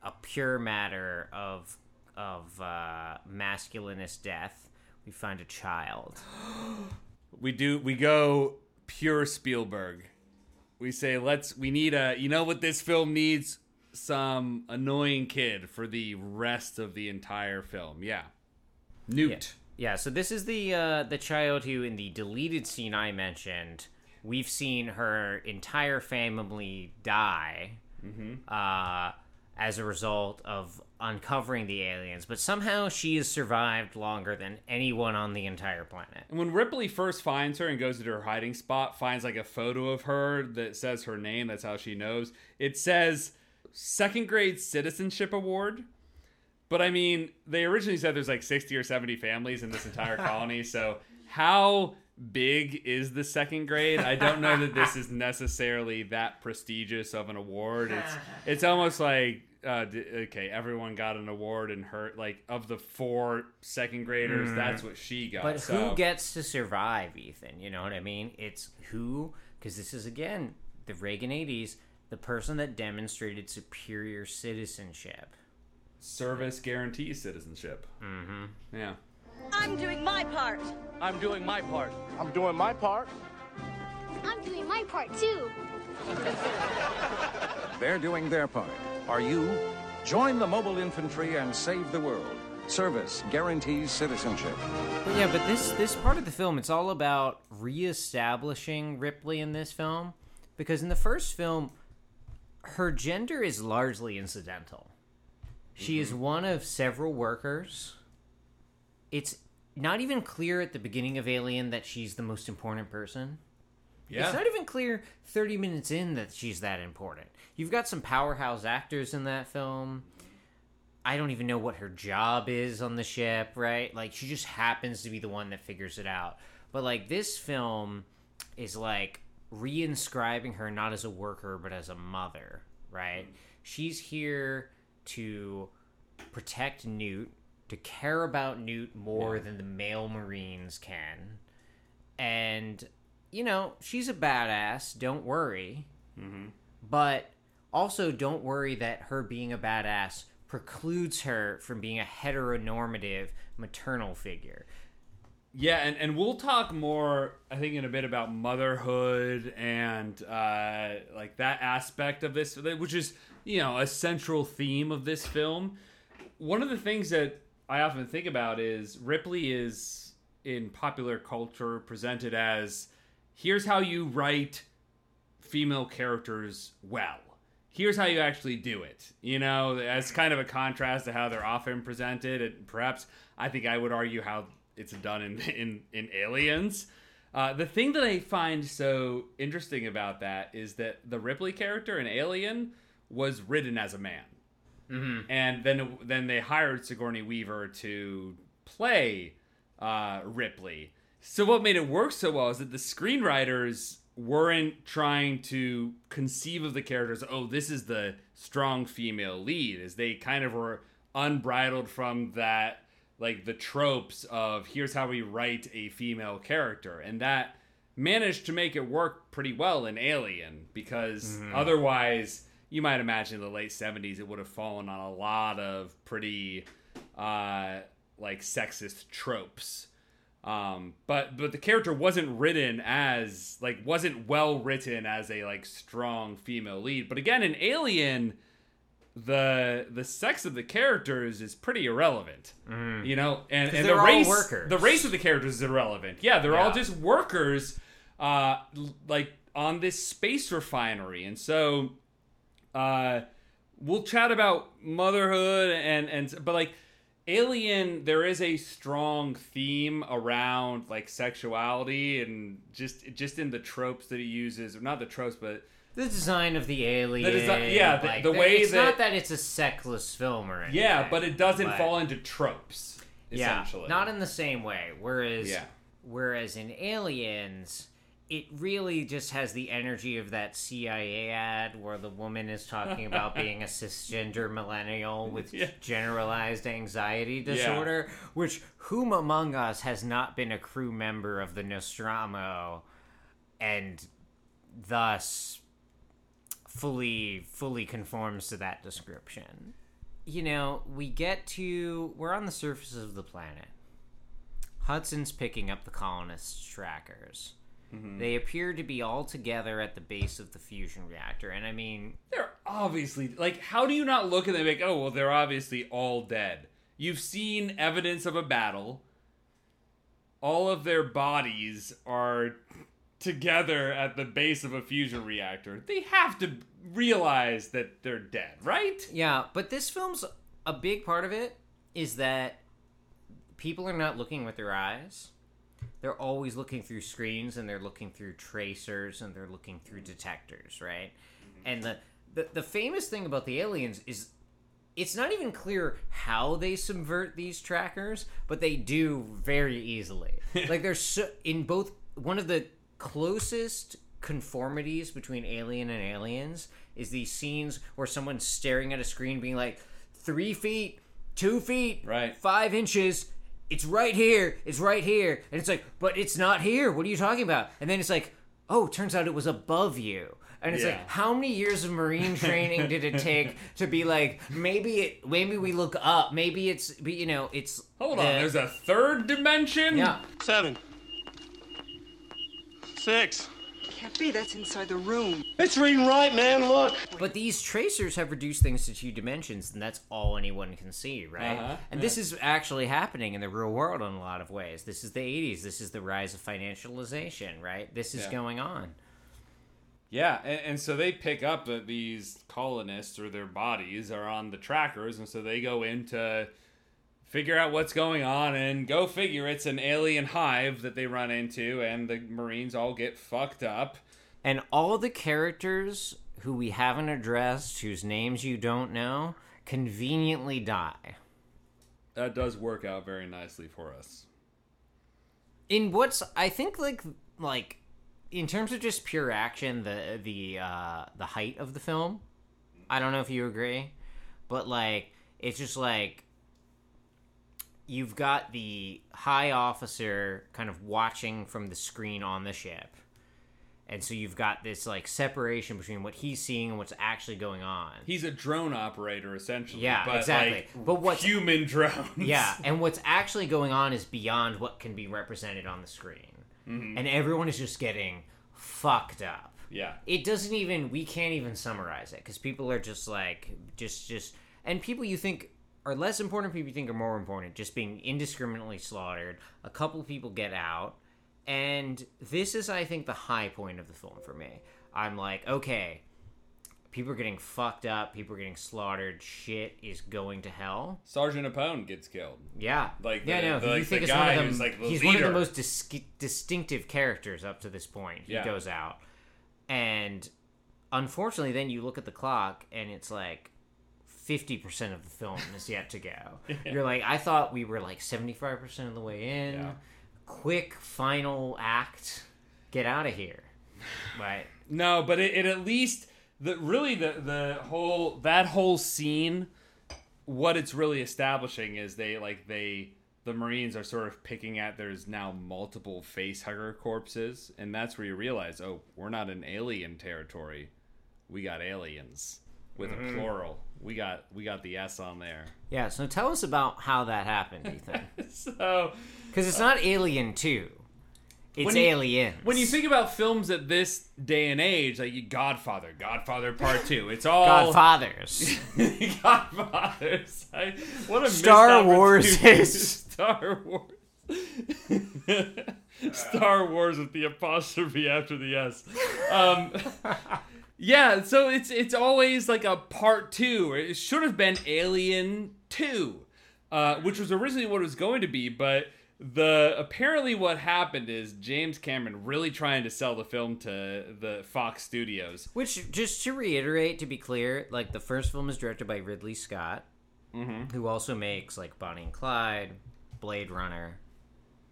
a pure matter of of uh, masculinist death. We find a child. *gasps* we do we go pure Spielberg. We say let's we need a you know what this film needs some annoying kid for the rest of the entire film. Yeah. Newt. Yeah, so this is the uh, the child who, in the deleted scene I mentioned, we've seen her entire family die uh, as a result of uncovering the aliens, but somehow she has survived longer than anyone on the entire planet. And when Ripley first finds her and goes to her hiding spot, finds like a photo of her that says her name, that's how she knows. It says second grade citizenship award. But I mean, they originally said there's like 60 or 70 families in this entire *laughs* colony, so how big is the second grade? I don't know that this is necessarily that prestigious of an award. It's *laughs* it's almost like uh, d- okay, everyone got an award and her like of the four second graders, that's what she got. But so. who gets to survive, Ethan? You know what I mean? It's who, because this is again the Reagan 80s, the person that demonstrated superior citizenship. service guarantees citizenship. Mm-hmm. Yeah. I'm doing my part. I'm doing my part. I'm doing my part. I'm doing my part too. *laughs* They're doing their part. Are you? Join the mobile infantry and save the world. Service guarantees citizenship. But yeah, but this this part of the film, it's all about reestablishing Ripley in this film, because in the first film, her gender is largely incidental. She is mm-hmm. one of several workers. It's not even clear at the beginning of Alien that she's the most important person. Yeah. It's not even clear 30 minutes in that she's that important. You've got some powerhouse actors in that film. I don't even know what her job is on the ship, right? Like, she just happens to be the one that figures it out. But, like, this film is like reinscribing her not as a worker, but as a mother, right? She's here to protect Newt, to care about Newt more than the male Marines can. And, you know, she's a badass, don't worry. Mm-hmm. But also, don't worry that her being a badass precludes her from being a heteronormative maternal figure. Yeah, and, and we'll talk more, I think, in a bit about motherhood and uh, like that aspect of this, which is, you know, a central theme of this film. One of the things that I often think about is Ripley is in popular culture presented as here's how you write female characters well. Here's how you actually do it. You know, as kind of a contrast to how they're often presented, and perhaps I think I would argue how it's done in *laughs* in, in Aliens. Uh, the thing that I find so interesting about that is that the Ripley character in Alien was written as a man, mm-hmm. and then then they hired Sigourney Weaver to play uh, Ripley. So what made it work so well is that the screenwriters weren't trying to conceive of the characters. Oh, this is the strong female lead. As they kind of were unbridled from that like the tropes of here's how we write a female character and that managed to make it work pretty well in alien because Mhm. otherwise you might imagine in the late 70s it would have fallen on a lot of pretty uh like sexist tropes. Um but but the character wasn't written as like wasn't well written as a like strong female lead. But again in alien the the sex of the characters is pretty irrelevant. You know and, and the race workers. the race of the characters is irrelevant. Yeah they're all just workers uh like on this space refinery. And so uh we'll chat about motherhood and and but like alien there is a strong theme around like sexuality and just just in the tropes that he uses or not the tropes but The design of the alien. design- yeah, the- like, the way it's that- not that it's a sexless film or anything. yeah but it doesn't but- fall into tropes essentially Yeah, not in the same way. Whereas, Yeah. whereas in Aliens, it really just has the energy of that CIA ad where the woman is talking about *laughs* being a cisgender millennial *laughs* with Yeah. generalized anxiety Yeah. disorder. Which whom among us has not been a crew member of the Nostromo, and thus fully fully conforms to that description. You know, we get to we're on the surface of the planet. Hudson's picking up the colonists' trackers. Mm-hmm. They appear to be all together at the base of the fusion reactor, and I mean, they're obviously like how do you not look at them and like oh well they're obviously all dead you've seen evidence of a battle all of their bodies are together at the base of a fusion reactor they have to realize that they're dead right yeah, but this film's a big part of it is that people are not looking with their eyes. They're always looking through screens and they're looking through tracers and they're looking through mm-hmm. detectors, right? Mm-hmm. And the, the the famous thing about the aliens is it's not even clear how they subvert these trackers, but they do very easily. *laughs* like there's so, in both one of the closest conformities between Alien and Aliens is these scenes where someone's staring at a screen, being like, three feet, two feet, right, five inches. It's right here. It's right here. And it's like, but it's not here. What are you talking about? And then it's like, oh, turns out it was above you. And it's Yeah. like, how many years of marine training did it take *laughs* to be like, maybe it, maybe we look up, maybe it's, but, you know, it's. hold on there's a third dimension Yeah. Seven. Six. Can't be. That's inside the room. It's reading right, man. Look. But these tracers have reduced things to two dimensions, and that's all anyone can see, right? Uh-huh, and this is actually happening in the real world in a lot of ways. This is the 80s. This is the rise of financialization, right? This is Yeah. going on. Yeah, and, and so they pick up that these colonists or their bodies are on the trackers, and so they go in to figure out what's going on, and go figure, it's an alien hive that they run into, and the Marines all get fucked up. And all the characters who we haven't addressed, whose names you don't know, conveniently die. That does work out very nicely for us. In what's I think like like in terms of just pure action, the the uh the height of the film, I don't know if you agree, but like it's just like you've got the high officer kind of watching from the screen on the ship. And so you've got this like separation between what he's seeing and what's actually going on. He's a drone operator essentially. Yeah, but exactly. Like But what's- human drones? Yeah, *laughs* and what's actually going on is beyond what can be represented on the screen. Mm-hmm. And everyone is just getting fucked up. Yeah. It doesn't even we can't even summarize it cuz people are just like just just and people you think are less important people you think are more important just being indiscriminately slaughtered. A couple of people get out and this is I think the high point of the film for me. I'm like, okay, people are getting fucked up, people are getting slaughtered, shit is going to hell. Sergeant Apone gets killed. Yeah, Like yeah, the- no. the- you like think the it's one of the, who's, like, the he's one of the most dis- distinctive characters up to this point. He Yeah. goes out, and unfortunately, then you look at the clock, and it's like fifty percent of the film is yet to go. *laughs* You're like, I thought we were like seventy five percent of the way in. Yeah. Quick final act, get out of here. Right. *laughs* No, but it, it at least the really the the whole that whole scene what it's really establishing is they like they the marines are sort of picking at there's now multiple face hugger corpses and that's where you realize oh we're not in alien territory we got aliens with a Mhm. plural we got we got the s on there Yeah. So tell us about how that happened, Ethan. *laughs* so because it's not Alien Two, it's When you- Alien. When you think about films at this day and age, like Godfather, Godfather Part Two, it's all Godfathers. *laughs* Godfathers. I, what a Star Wars *laughs* is- Star Wars. Star Wars with the apostrophe after the S. Um, yeah, so it's it's always like a part two. It should have been Alien Two, uh, which was originally what it was going to be, but the apparently what happened is James Cameron really trying to sell the film to the Fox Studios. Which, just to reiterate, to be clear, like the first film is directed by Ridley Scott, Mhm. who also makes like Bonnie and Clyde, Blade Runner.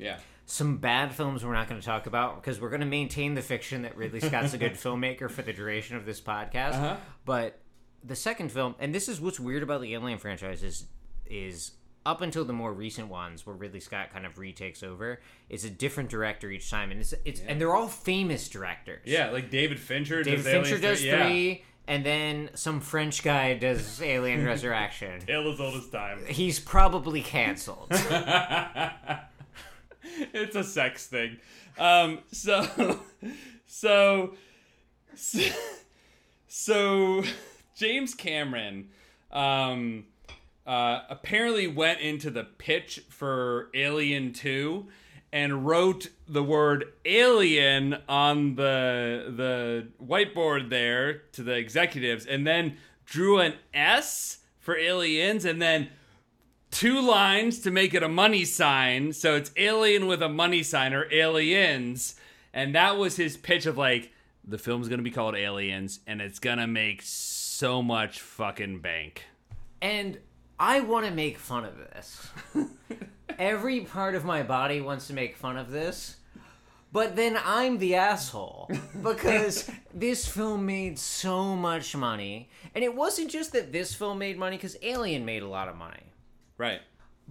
Yeah. Some bad films we're not going to talk about because we're going to maintain the fiction that Ridley Scott's a good *laughs* filmmaker for the duration of this podcast. Uh-huh. But the second film, and this is what's weird about the Alien franchise is, is up until the more recent ones where Ridley Scott kind of retakes over, it's a different director each time, and it's it's and they're all famous directors. Yeah, like David Fincher. David does Fincher does three. Yeah. and then some French guy does Alien *laughs* Resurrection. Tale as old as time. He's probably canceled. *laughs* *laughs* it's a sex thing. Um, so, *laughs* so, so, James Cameron, um, uh, apparently went into the pitch for Alien Two and wrote the word alien on the the whiteboard there to the executives and then drew an S for aliens and then two lines to make it a money sign. So it's alien with a money sign or aliens. And that was his pitch of like, the film's gonna be called Aliens and it's gonna make so much fucking bank. and I want to make fun of this. *laughs* Every part of my body wants to make fun of this. But then I'm the asshole *laughs* because this film made so much money. And it wasn't just that this film made money because Alien made a lot of money. Right.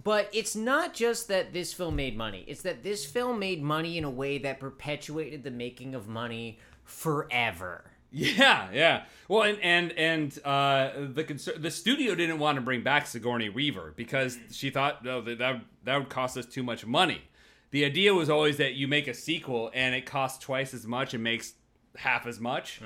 But it's not just that this film made money. It's that this film made money in a way that perpetuated the making of money forever. Yeah, yeah. Well, and and and uh, the concer- the studio didn't want to bring back Sigourney Weaver because she thought no that that would, that would cost us too much money. The idea was always that you make a sequel and it costs twice as much and makes half as much,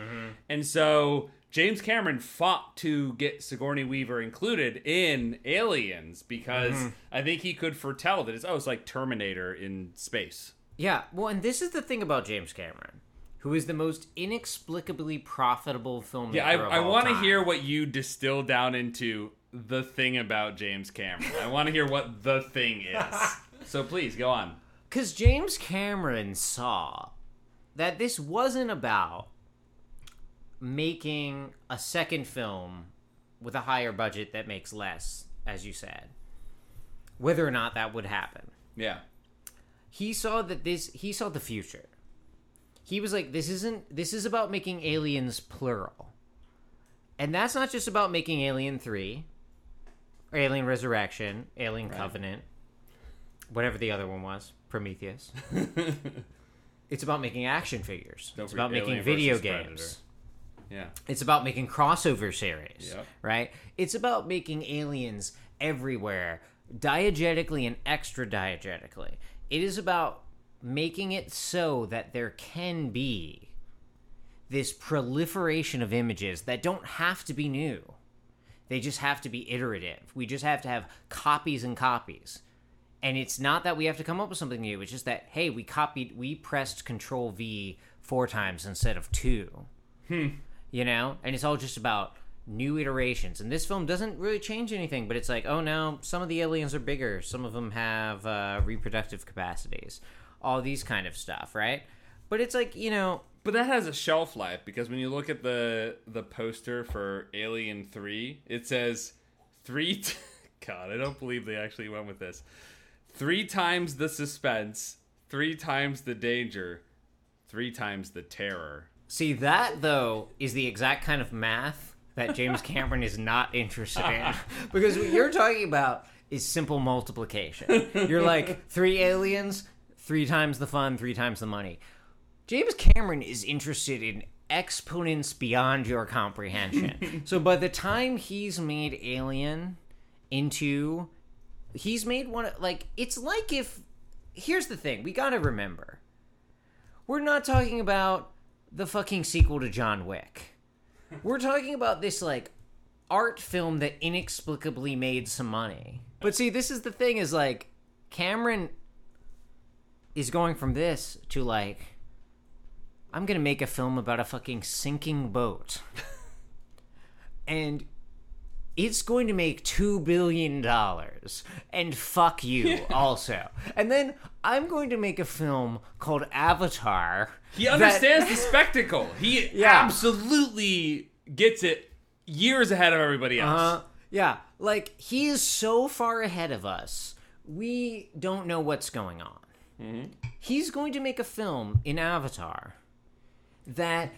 and so James Cameron fought to get Sigourney Weaver included in Aliens because Mhm. I think he could foretell that it's oh it's like Terminator in space. Yeah, well, and this is the thing about James Cameron, who is the most inexplicably profitable filmmaker. Yeah, I, I want to hear what you distill down into the thing about James Cameron. I want to hear what the thing is. *laughs* So please go on. Because James Cameron saw that this wasn't about making a second film with a higher budget that makes less, as you said, whether or not that would happen. Yeah. He saw that this, he saw the future. He was like, this isn't, this is about making aliens plural. And that's not just about making Alien 3, or Alien Resurrection, Alien Right. Covenant, whatever the other one was, Prometheus. *laughs* it's about making action figures. Don't it's about making video games. Predator. Yeah. It's about making crossover series, Yep. right? It's about making aliens everywhere, diegetically and extra diegetically. It is about making it so that there can be this proliferation of images that don't have to be new. They just have to be iterative. We just have to have copies and copies. And it's not that we have to come up with something new. It's just that, hey, we copied, we pressed Control V four times instead of two Hmm. You know? And it's all just about new iterations. And this film doesn't really change anything but it's like oh no some of the aliens are bigger. Some of them have uh, reproductive capacities. All these kind of stuff right? But it's like you know But that has a shelf life because when you look at the the poster for Alien 3, it says 3 t- *laughs* God, I don't believe they actually went with this. 3 times the suspense, 3 times the danger, 3 times the terror. See that though is the exact kind of math that james cameron is not interested in *laughs* *laughs* because what you're talking about is simple multiplication you're like three aliens three times the fun three times the money James Cameron is interested in exponents beyond your comprehension. *laughs* so by the time he's made Alien into he's made one like it's like if here's the thing, we got to remember. We're not talking about the fucking sequel to John Wick. We're talking about this like art film that inexplicably made some money. But see, this is the thing is like Cameron is going from this to like I'm gonna make a film about a fucking sinking boat. *laughs* and it's going to make two billion dollars. And fuck you *laughs* also. And then I'm going to make a film called Avatar. He that- understands the spectacle. He *laughs* Yeah. absolutely gets it years ahead of everybody else. Uh-huh. Yeah. Like he is so far ahead of us. We don't know what's going on. Mm-hmm. He's going to make a film in Avatar that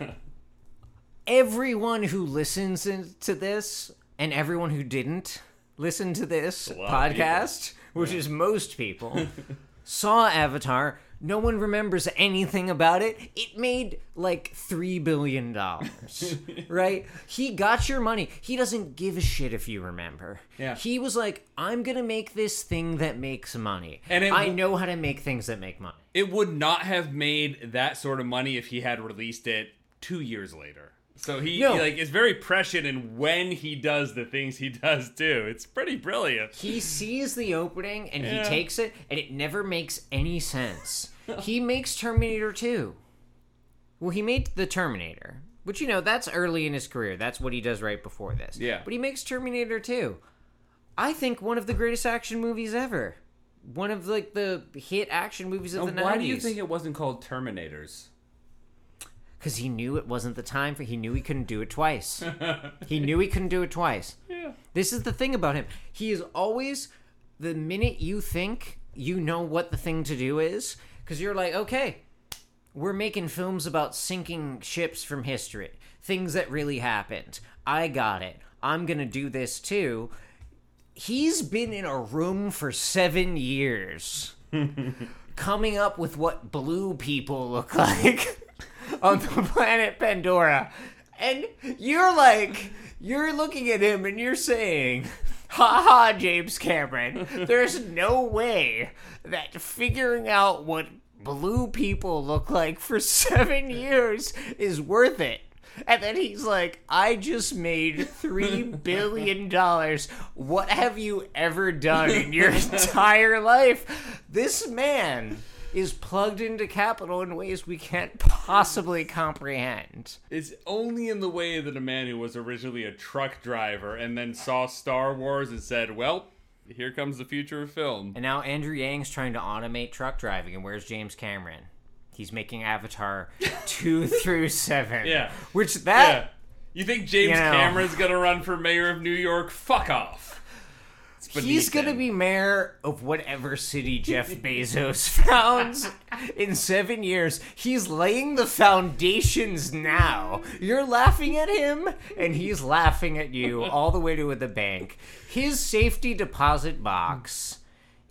*laughs* everyone who listens in- to this and everyone who didn't listen to this a lot of podcast, which is most people, *laughs* saw Avatar. No one remembers anything about it. It made like $3 billion. *laughs* right? He got your money. He doesn't give a shit if you remember. Yeah. He was like, I'm going to make this thing that makes money. And it I w- know how to make things that make money. It would not have made that sort of money if he had released it two years later. So he No. like is very prescient in when he does the things he *laughs* does too. It's pretty brilliant. He sees the opening and Yeah. he takes it, and it never makes any sense. he *laughs* makes Terminator 2. Well, he made The Terminator, which, you know, that's early in his career. That's what he does right before this. Yeah. But he makes Terminator 2. I think one of the greatest action movies ever. One of, like, the hit action movies of Now, the 90s. why do you think it wasn't called Terminators? Because he knew it wasn't the time for. He knew he couldn't do it twice. *laughs* he knew he couldn't do it twice. Yeah. This is the thing about him. He is always the minute you think you know what the thing to do is, because you're like, okay, we're making films about sinking ships from history, things that really happened. I got it. I'm gonna do this too. He's been in a room for seven years, *laughs* coming up with what blue people look *laughs* like on the *laughs* planet Pandora. And you're like, you're looking at him and you're saying, ha ha, James Cameron, there's no way that figuring out what blue people look like for *laughs* seven years is worth it. And then he's like, I just made three billion dollars. What have you ever done in your *laughs* entire life? This man is plugged into capital in ways we can't possibly comprehend. It's only in the way that a man who was originally a truck driver and then saw Star Wars and said, "Well, here comes the future of film." And now Andrew Yang's trying to automate truck driving, and where's James Cameron? He's making Avatar *laughs* two through seven. Yeah. which that yeah. You think James you know- Cameron's gonna run for mayor of New York? Fuck off. It's he's gonna be mayor of whatever city Jeff *laughs* Bezos founds in seven years. He's laying the foundations now. You're laughing at him, and he's laughing at you *laughs* all the way to the bank. His safety deposit box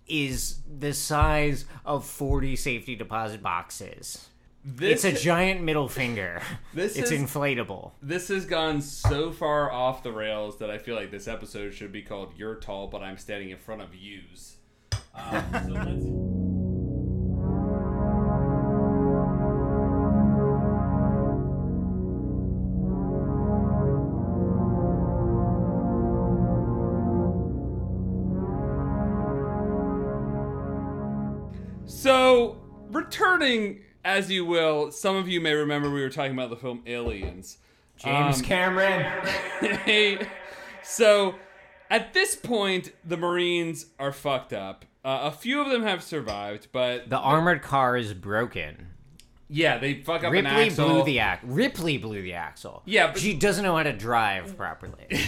is the size of 40 safety deposit boxes. This- it's a giant middle finger. *laughs* This it's is- inflatable. This has gone so far off the rails that I feel like this episode should be called "You're Tall, but I'm Standing in Front of Yous." Um, so. So, returning as you will, some of you may remember we were talking about the film Aliens. James Um, Cameron. *laughs* So at this point, the Marines are fucked up. Uh, a few of them have survived, but The armored car is broken. yeah, they fuck up Ripley axle. blew the ax. Ripley blew the axle. Yeah, but- she doesn't know how to drive properly. *laughs*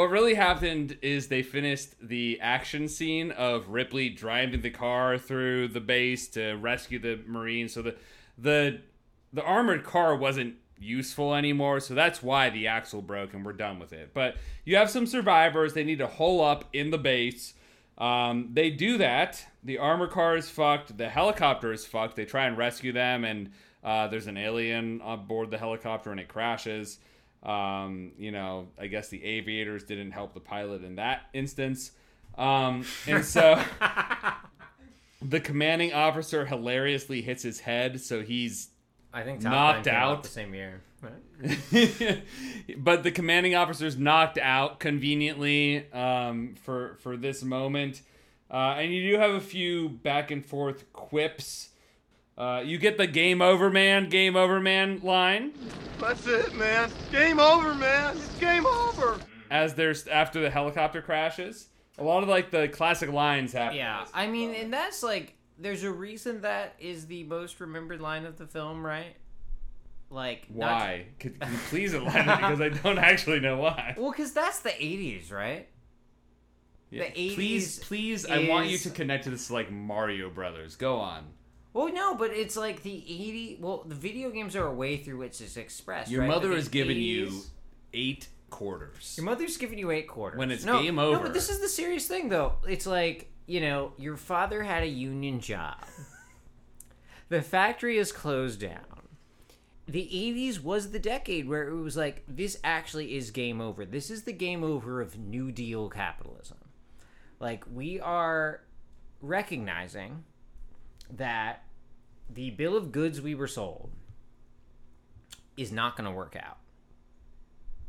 What really happened is they finished the action scene of Ripley driving the car through the base to rescue the Marines. So the the the armored car wasn't useful anymore. So that's why the axle broke and we're done with it. But you have some survivors. They need to hole up in the base. Um, they do that. The armor car is fucked. The helicopter is fucked. They try and rescue them, and uh, there's an alien on board the helicopter, and it crashes. Um, you know, I guess the aviators didn't help the pilot in that instance. Um, and so *laughs* the commanding officer hilariously hits his head, so he's I think Top knocked Gun out the same year. Right? *laughs* but the commanding officer's knocked out conveniently um, for for this moment, uh, and you do have a few back and forth quips. Uh, you get the "game over, man, game over, man" line That's it, man. Game over, man. It's game over. as there's after the helicopter crashes. A lot of like the classic lines happen. Yeah, I mean, and that's like, there's a reason that is the most remembered line of the film, right? Like, not- Why? Could, can you please enlighten me because I *laughs* don't actually know why. well, because that's the '80s, right? Yeah, The 80s please, please, I want you to connect to this to, like Mario Brothers. Go on. Well, no, but it's like the '80. Well, the video games are a way through which it's expressed. Your right? mother has given you eight quarters. Your mother's giving you eight quarters. When it's no, game No, but this is the serious thing, though. It's like, you know, your father had a union job. *laughs* the factory is closed down. The 80s was the decade where it was like, this actually is game over. This is the game over of New Deal capitalism. Like, we are recognizing that the bill of goods we were sold is not going to work out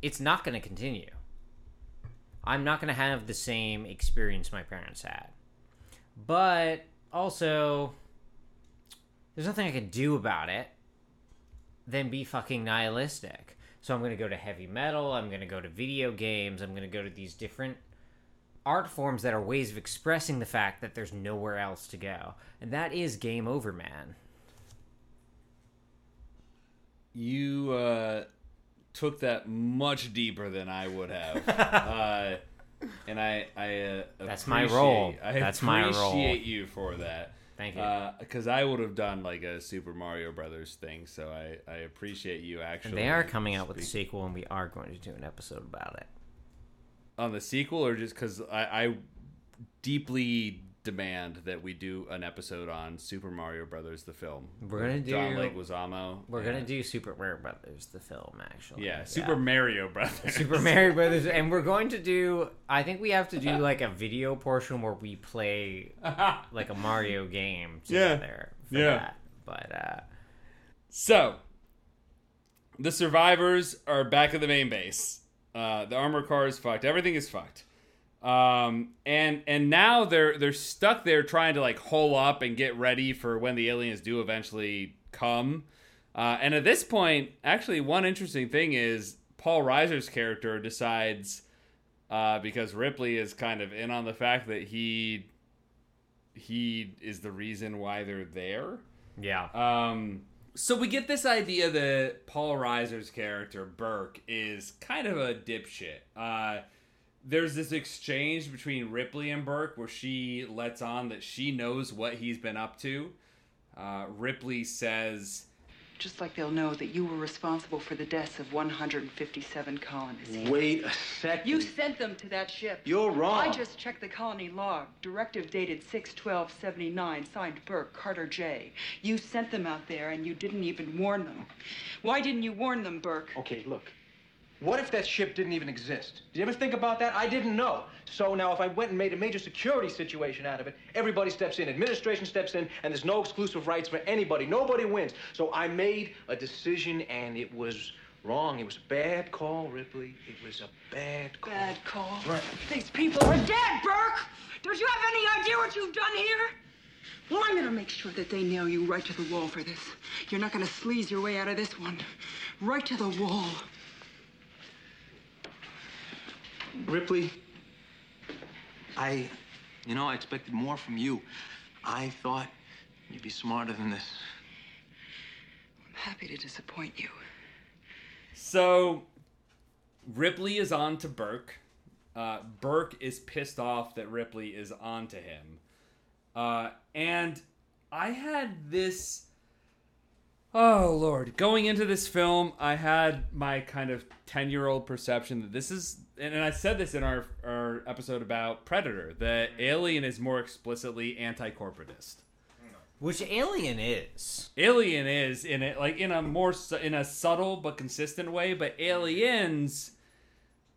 it's not going to continue. I'm not going to have the same experience my parents had. But also, there's nothing I can do about it than be fucking nihilistic. So I'm going to go to heavy metal, I'm going to go to video games, I'm going to go to these different art forms that are ways of expressing the fact that there's nowhere else to go. And that is game over, man. You uh, took that much deeper than I would have. *laughs* uh, and I, I uh, That's my role. I That's my role. appreciate you for that. Thank you. Because I would have done like a Super Mario Brothers thing, so I, I appreciate you actually. And they are coming out with a sequel, and we are going to do an episode about it. On the sequel, or just because I, I deeply demand that we do an episode on Super Mario Brothers the film. We're gonna with John do- Leguizamo. We're gonna do Super Mario Brothers, the film, actually. Yeah, Super Mario Brothers. Super Mario *laughs* Brothers, and we're going to do. I think we have to do like a video portion where we play *laughs* like a Mario game Yeah. together. For Yeah. That. But uh, So, the survivors are back at the main base. Uh, the armor car is fucked. Everything is fucked. Um, and and now they're they're stuck there trying to like hole up and get ready for when the aliens do eventually come. Uh, and at this point, actually, one interesting thing is Paul Reiser's character decides uh, because Ripley is kind of in on the fact that he he is the reason why they're there. Yeah. Um, so we get this idea that Paul Reiser's character Burke is kind of a dipshit. Uh, there's this exchange between Ripley and Burke where she lets on that she knows what he's been up to. Uh, Ripley says, Just like they'll know that you were responsible for the deaths of 157 colonists. Wait a second. You sent them to that ship. You're wrong. I just checked the colony log. Directive dated 6-12-79, signed Burke, Carter J. You sent them out there and you didn't even warn them. Why didn't you warn them, Burke? Okay, look. What if that ship didn't even exist? Did you ever think about that? I didn't know. So now, if I went and made a major security situation out of it, everybody steps in, administration steps in, and there's no exclusive rights for anybody. Nobody wins. So I made a decision, and it was wrong. It was a bad call, Ripley. It was a bad call. Bad call. Right. These people are dead, Burke! Don't you have any idea what you've done here? Well, I'm gonna make sure that they nail you right to the wall for this. You're not gonna sleaze your way out of this one. Right to the wall. Ripley, I, you know, I expected more from you. I thought you'd be smarter than this. I'm happy to disappoint you. So Ripley is on to Burke. Uh, Burke is pissed off that Ripley is on to him. Uh, and I had this. Oh, Lord. Going into this film, I had my kind of 10 year old perception that this is. And I said this in our, our episode about Predator that Alien is more explicitly anti corporatist. Which Alien is. Alien is in it like in a more su- in a subtle but consistent way, but Aliens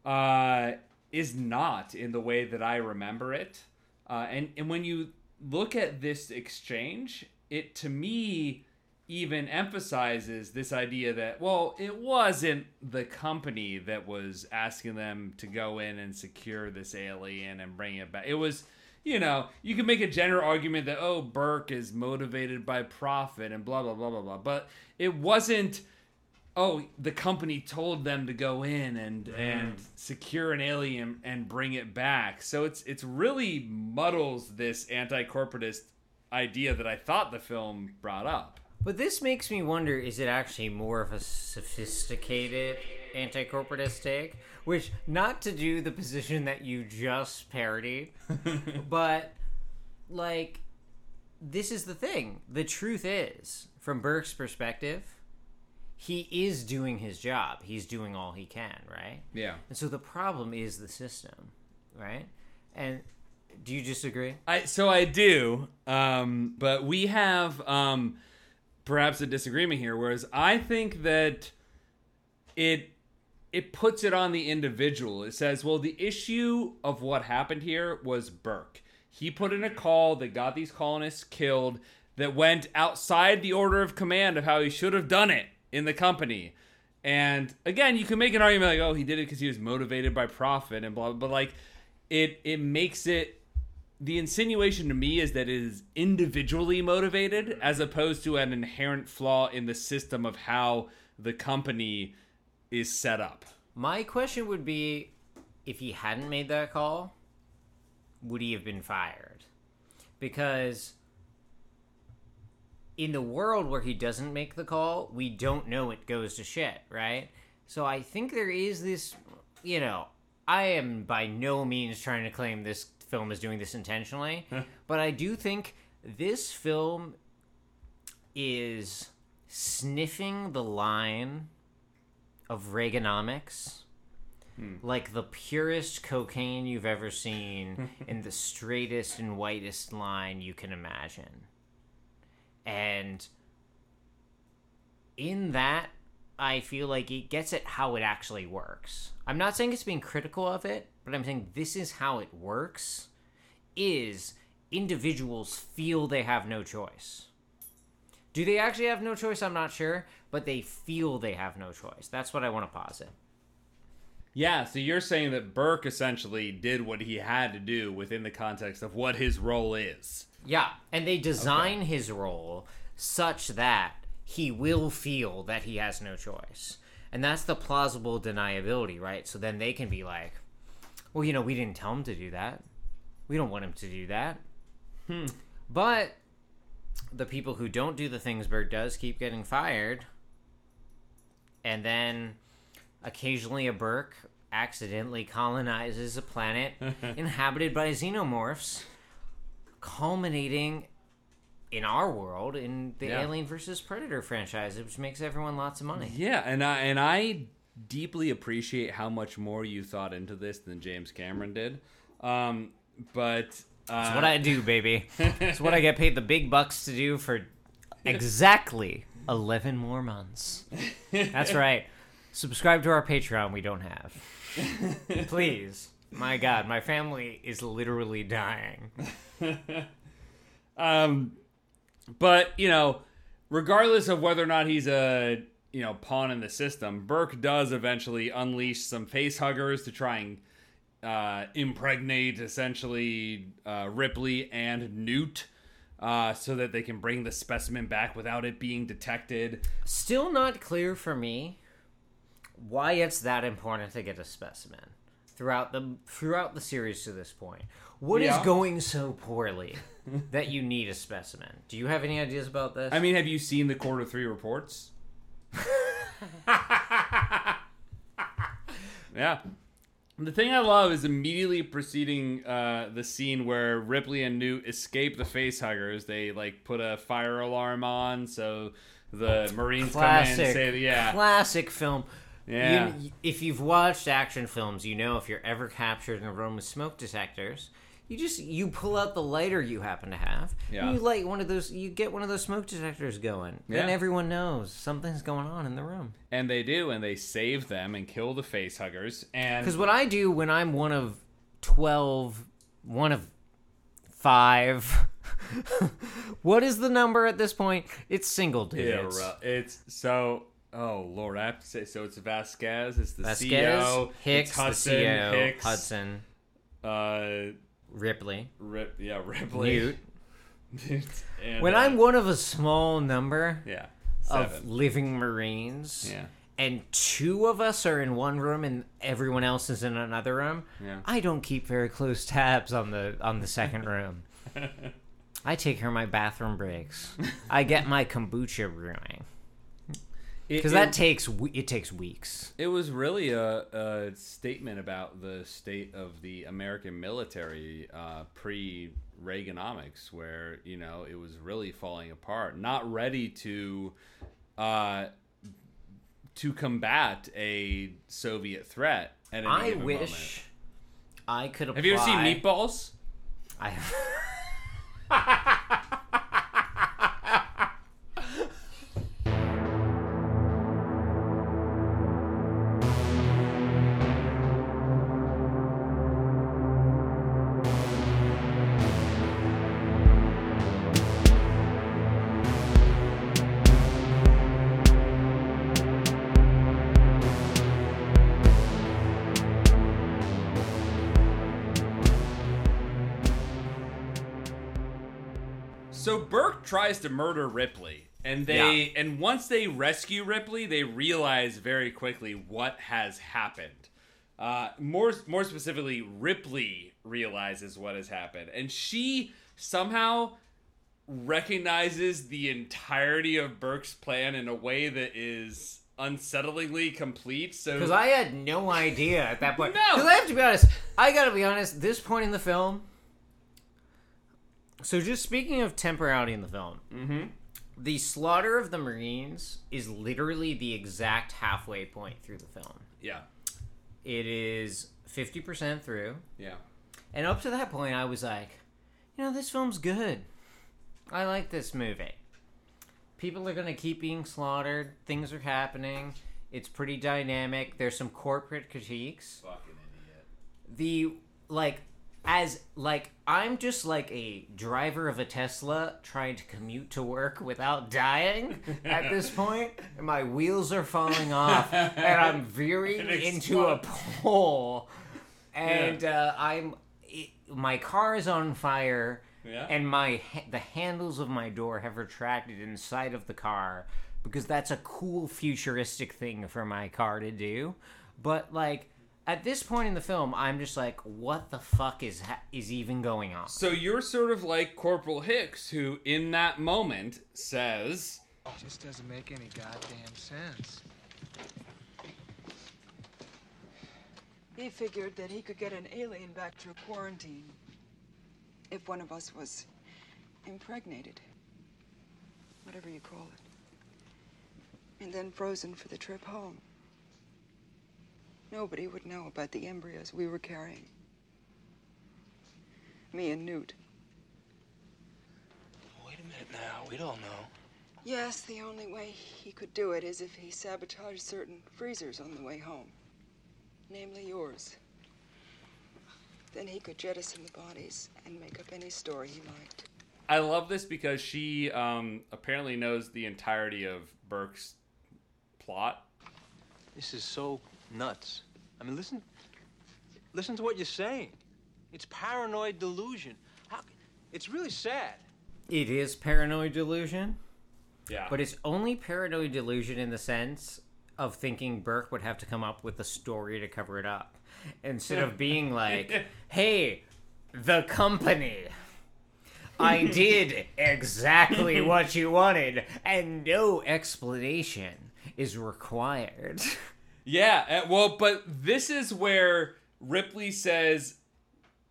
uh is not in the way that I remember it. Uh and and when you look at this exchange, it to me even emphasizes this idea that well, it wasn't the company that was asking them to go in and secure this alien and bring it back. It was you know, you can make a general argument that oh, Burke is motivated by profit and blah blah blah blah blah, but it wasn't. Oh, the company told them to go in and mm. and secure an alien and bring it back. So it's it's really muddles this anti-corporatist idea that I thought the film brought up. But this makes me wonder is it actually more of a sophisticated anti corporatist take? Which, not to do the position that you just parodied, *laughs* but like, this is the thing. The truth is, from Burke's perspective, he is doing his job. He's doing all he can, right? Yeah. And so the problem is the system, right? And do you disagree? I so I do, um, but we have um, perhaps a disagreement here. Whereas I think that it it puts it on the individual. It says, well, the issue of what happened here was Burke. He put in a call that got these colonists killed. That went outside the order of command of how he should have done it in the company. And again, you can make an argument like, oh, he did it because he was motivated by profit and blah, blah, but like, it it makes it the insinuation to me is that it is individually motivated as opposed to an inherent flaw in the system of how the company is set up. My question would be if he hadn't made that call, would he have been fired? Because in the world where he doesn't make the call, we don't know it goes to shit, right? So I think there is this, you know, I am by no means trying to claim this film is doing this intentionally, but I do think this film is sniffing the line of Reaganomics hmm. like the purest cocaine you've ever seen *laughs* in the straightest and whitest line you can imagine. And in that, I feel like it gets at how it actually works. I'm not saying it's being critical of it, but I'm saying this is how it works is individuals feel they have no choice. Do they actually have no choice? I'm not sure, but they feel they have no choice. That's what I want to posit. Yeah, so you're saying that Burke essentially did what he had to do within the context of what his role is. Yeah, and they design his role such that he will feel that he has no choice. And that's the plausible deniability, right? So then they can be like, well, you know, we didn't tell him to do that. We don't want him to do that. Hmm. But the people who don't do the things Burke does keep getting fired. And then occasionally a Burke accidentally colonizes a planet *laughs* inhabited by xenomorphs, culminating in our world in the Yeah. Alien versus Predator franchise, which makes everyone lots of money. Yeah, and I and I deeply appreciate how much more you thought into this than James Cameron did. Um, but uh, That's what I do, baby. It's what I get paid the big bucks to do for exactly 11 more months. That's *laughs* right. Subscribe to our Patreon we don't have. Please. My god, my family is literally dying. *laughs* um, but you know, regardless of whether or not he's a you know pawn in the system, Burke does eventually unleash some face huggers to try and uh, impregnate essentially uh, Ripley and Newt. Uh, so that they can bring the specimen back without it being detected. Still not clear for me why it's that important to get a specimen throughout the throughout the series to this point. What is Yeah. going so poorly that you need a specimen? Do you have any ideas about this? I mean, have you seen the quarter three reports? *laughs* yeah. The thing I love is immediately preceding uh, the scene where Ripley and Newt escape the facehuggers. They like put a fire alarm on, so the Marines come in and classic, say, "Yeah, classic film. Yeah. You- if you've watched action films, you know if you're ever captured in a room with smoke detectors, you just you pull out the lighter you happen to have. Yeah. You light one of those. You get one of those smoke detectors going. Then everyone knows something's going on in the room. and they do, and they save them and kill the face huggers. And Because what I do when I'm one of 12, one of five. *laughs* what is the number at this point? It's single Yeah, digits. ru- it's so. Oh Lord, I have to say. So it's Vasquez. It's the Vasquez, CEO. Hicks, Hudson, CEO, Hicks, Hudson, Uh, Ripley, Rip. Yeah, Ripley. *laughs* Newt. and, when uh, I'm one of a small number yeah of living Marines, Yeah. and two of us are in one room and everyone else is in another room, Yeah. I don't keep very close tabs on the on the second *laughs* room. I take care of my bathroom breaks. I get my kombucha brewing because that takes it takes weeks. It was really a, a statement about the state of the American military uh, pre Reaganomics, where you know it was really falling apart, not ready to uh, to combat a Soviet threat. At I wish I could apply. Have you ever seen Meatballs? I *laughs* tries to murder Ripley, and they and once they rescue Ripley, they realize very quickly what has happened. Uh, more more specifically, Ripley realizes what has happened, and she somehow recognizes the entirety of Burke's plan in a way that is unsettlingly complete. So Because I had no idea at that point. No. Because I have to be honest. I gotta be honest. This point in the film. So just speaking of temporality in the film, mm-hmm. the slaughter of the Marines is literally the exact halfway point through the film. yeah, It is fifty percent through, yeah. and up to that point, I was like, you know, this film's good. I like this movie. People are gonna keep being slaughtered. Things are happening. It's pretty dynamic. There's some corporate critiques. Fucking idiot. the like as like I'm just like a driver of a Tesla trying to commute to work without dying at this point. And my wheels are falling off, and I'm *laughs* veering into a pole, and uh, I'm it, my car is on fire, Yeah. and my the handles of my door have retracted inside of the car because that's a cool futuristic thing for my car to do. But like at this point in the film, I'm just like, what the fuck is ha- is even going on? So you're sort of like Corporal Hicks, who in that moment says, oh, Just doesn't make any goddamn sense. He figured that he could get an alien back through quarantine if one of us was impregnated. Whatever you call it. And then frozen for the trip home. Nobody would know about the embryos we were carrying. Me and Newt. Wait a minute now. We'd all know. Yes, the only way he could do it is if he sabotaged certain freezers on the way home. Namely yours. Then he could jettison the bodies and make up any story he liked. I love this because she um, apparently knows the entirety of Burke's plot. This is so nuts. I mean, listen, listen to what you're saying. It's paranoid delusion. How, it's really sad. It is paranoid delusion. Yeah. But it's only paranoid delusion in the sense of thinking Burke would have to come up with a story to cover it up. Instead of being *laughs* like, hey, the company. I *laughs* did exactly what you wanted, and no explanation is required. *laughs* Yeah, uh, well, but this is where Ripley says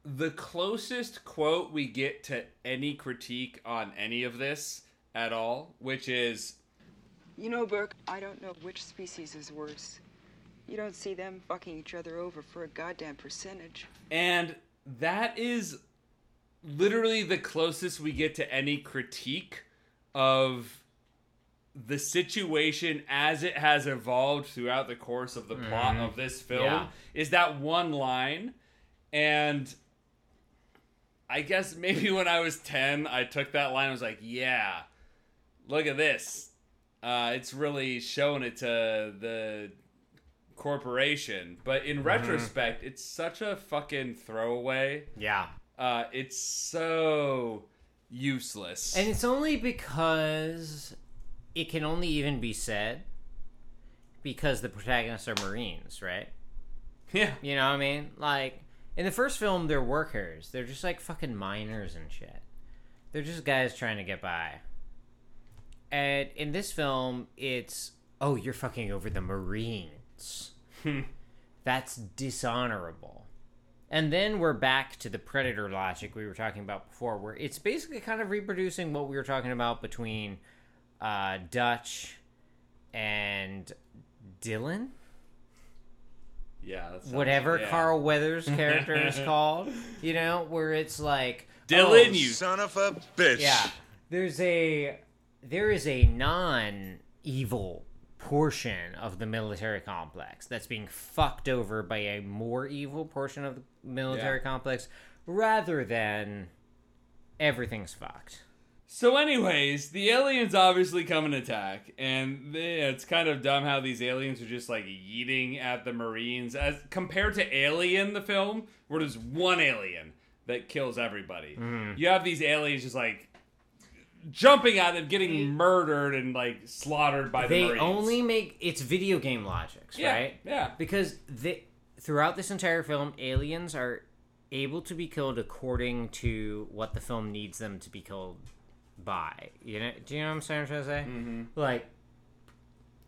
the closest quote we get to any critique on any of this at all, which is You know, Burke, I don't know which species is worse. You don't see them fucking each other over for a goddamn percentage. And that is literally the closest we get to any critique of the situation as it has evolved throughout the course of the plot Mhm. of this film Yeah. is that one line and I guess maybe when I was 10 I took that line and was like yeah look at this uh, it's really showing it to the corporation but in Mhm. retrospect it's such a fucking throwaway Yeah. uh, it's so useless And it's only because it can only even be said because the protagonists are Marines, right? Yeah. You know what I mean? Like, in the first film, they're workers. They're just like fucking miners and shit. They're just guys trying to get by. And in this film, it's, oh, you're fucking over the Marines. Hmm. That's dishonorable. And then we're back to the predator logic we were talking about before, where it's basically kind of reproducing what we were talking about between uh, Dutch and Dillon. yeah that sounds- Whatever yeah. Carl Weathers' *laughs* character is called, you know, where it's like Dillon, oh, you son of a bitch. yeah. There's a there is a non evil portion of the military complex that's being fucked over by a more evil portion of the military Yeah. complex rather than everything's fucked. So, anyways, the aliens obviously come and attack, and they, it's kind of dumb how these aliens are just like yeeting at the Marines as compared to Alien, the film, where there's one alien that kills everybody. Mhm. You have these aliens just like jumping at them, getting murdered and like slaughtered by the they Marines. only make it's video game logics, Yeah, right? yeah. Because they throughout this entire film, aliens are able to be killed according to what the film needs them to be killed by. You know? Do you know what I'm saying? Trying to say? Mhm. Like,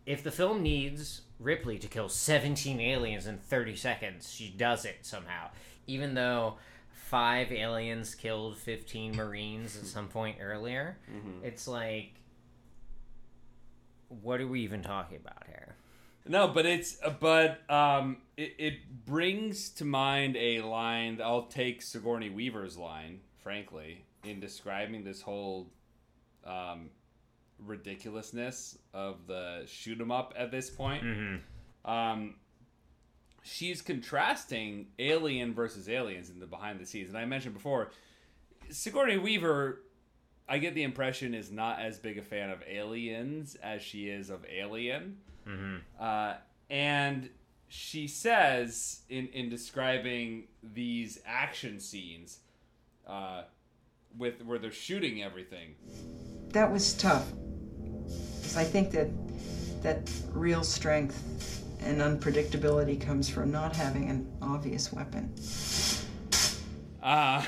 if the film needs Ripley to kill 17 aliens in 30 seconds, she does it somehow. Even though five aliens killed 15 Marines at some point earlier, Mhm. it's like, what are we even talking about here? No, but it's uh, but um, it, it brings to mind a line. I'll take Sigourney Weaver's line, frankly, in describing this whole um, ridiculousness of the shoot 'em up at this point. Mhm. Um, she's contrasting Alien versus Aliens in the behind the scenes. And I mentioned before, Sigourney Weaver, I get the impression, is not as big a fan of Aliens as she is of Alien. Mhm. Uh, and she says in in describing these action scenes, uh, with where they're shooting everything. That was tough. Because I think that that real strength and unpredictability comes from not having an obvious weapon. Uh,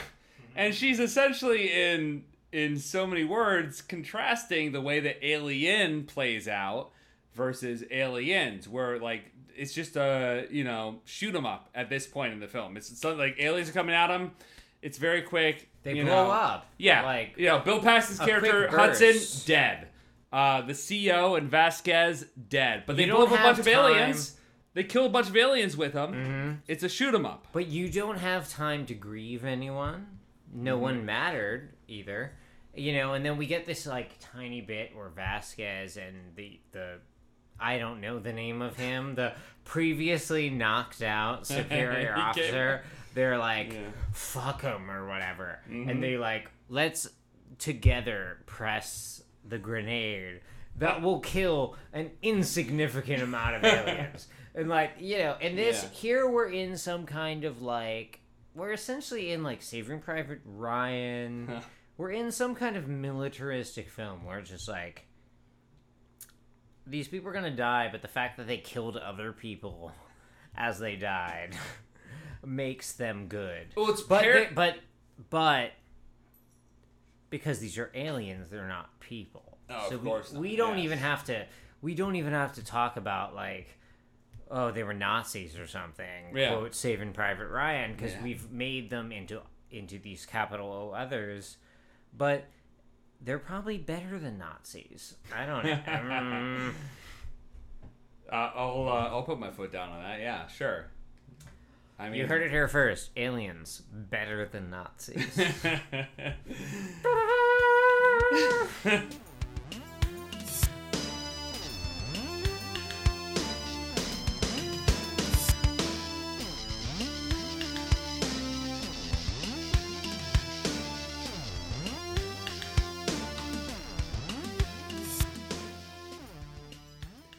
and she's essentially in in so many words contrasting the way that Alien plays out versus Aliens, where like it's just a you know shoot 'em up at this point in the film. It's something like aliens are coming at them. It's very quick. They blow know. up. Yeah, Like, you know, Bill Paxton's character Hudson dead. Uh, the CEO and Vasquez dead, but they blow up a bunch have of aliens. They kill a bunch of aliens with them. It's a shoot 'em up. But you don't have time to grieve anyone. No Mhm. one mattered either. You know, and then we get this like tiny bit where Vasquez and the the I don't know the name of him, the previously knocked out *laughs* superior officer. They're like, Yeah. fuck them or whatever. Mhm. And they like, let's together press the grenade that will kill an insignificant amount of *laughs* aliens. and like, you know, and this Yeah. here we're in some kind of like we're essentially in like Saving Private Ryan. *laughs* we're in some kind of militaristic film where it's just like these people are gonna die, but the fact that they killed other people *laughs* as they died makes them good. Well, it's but par- they- but but because these are aliens, they're not people. Oh, so of we, course not, we don't yes. even have to. We don't even have to talk about like, oh, they were Nazis or something. Yeah. Quote Saving Private Ryan because Yeah. we've made them into into these capital O others, but they're probably better than Nazis. I don't know. *laughs* Mm. Uh, I'll uh, I'll put my foot down on that. Yeah, sure. I mean, you heard it here first. Aliens better than Nazis. *laughs* *laughs*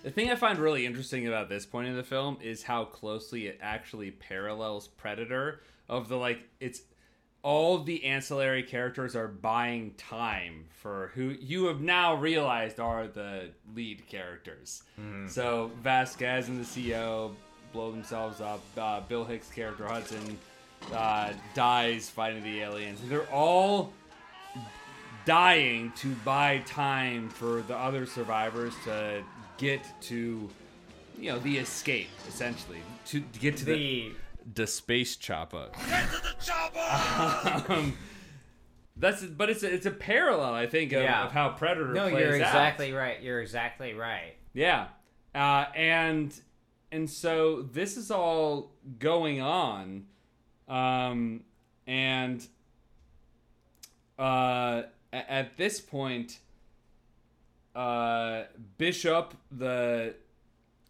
The thing I find really interesting about this point in the film is how closely it actually parallels Predator. Of the like, it's all the ancillary characters are buying time for who you have now realized are the lead characters. So Vasquez and the CEO blow themselves up. Uh, Bill Hicks' character Hudson uh, dies fighting the aliens. They're all dying to buy time for the other survivors to get to you know the escape essentially to, to get to the The- the space chopper Get to the *laughs* um, that's but it's a, it's a parallel i think of, Yeah. of how predator no, plays you're out. exactly right. You're exactly right. Yeah. Uh, and and so this is all going on. Um, and uh, at this point, uh, Bishop, the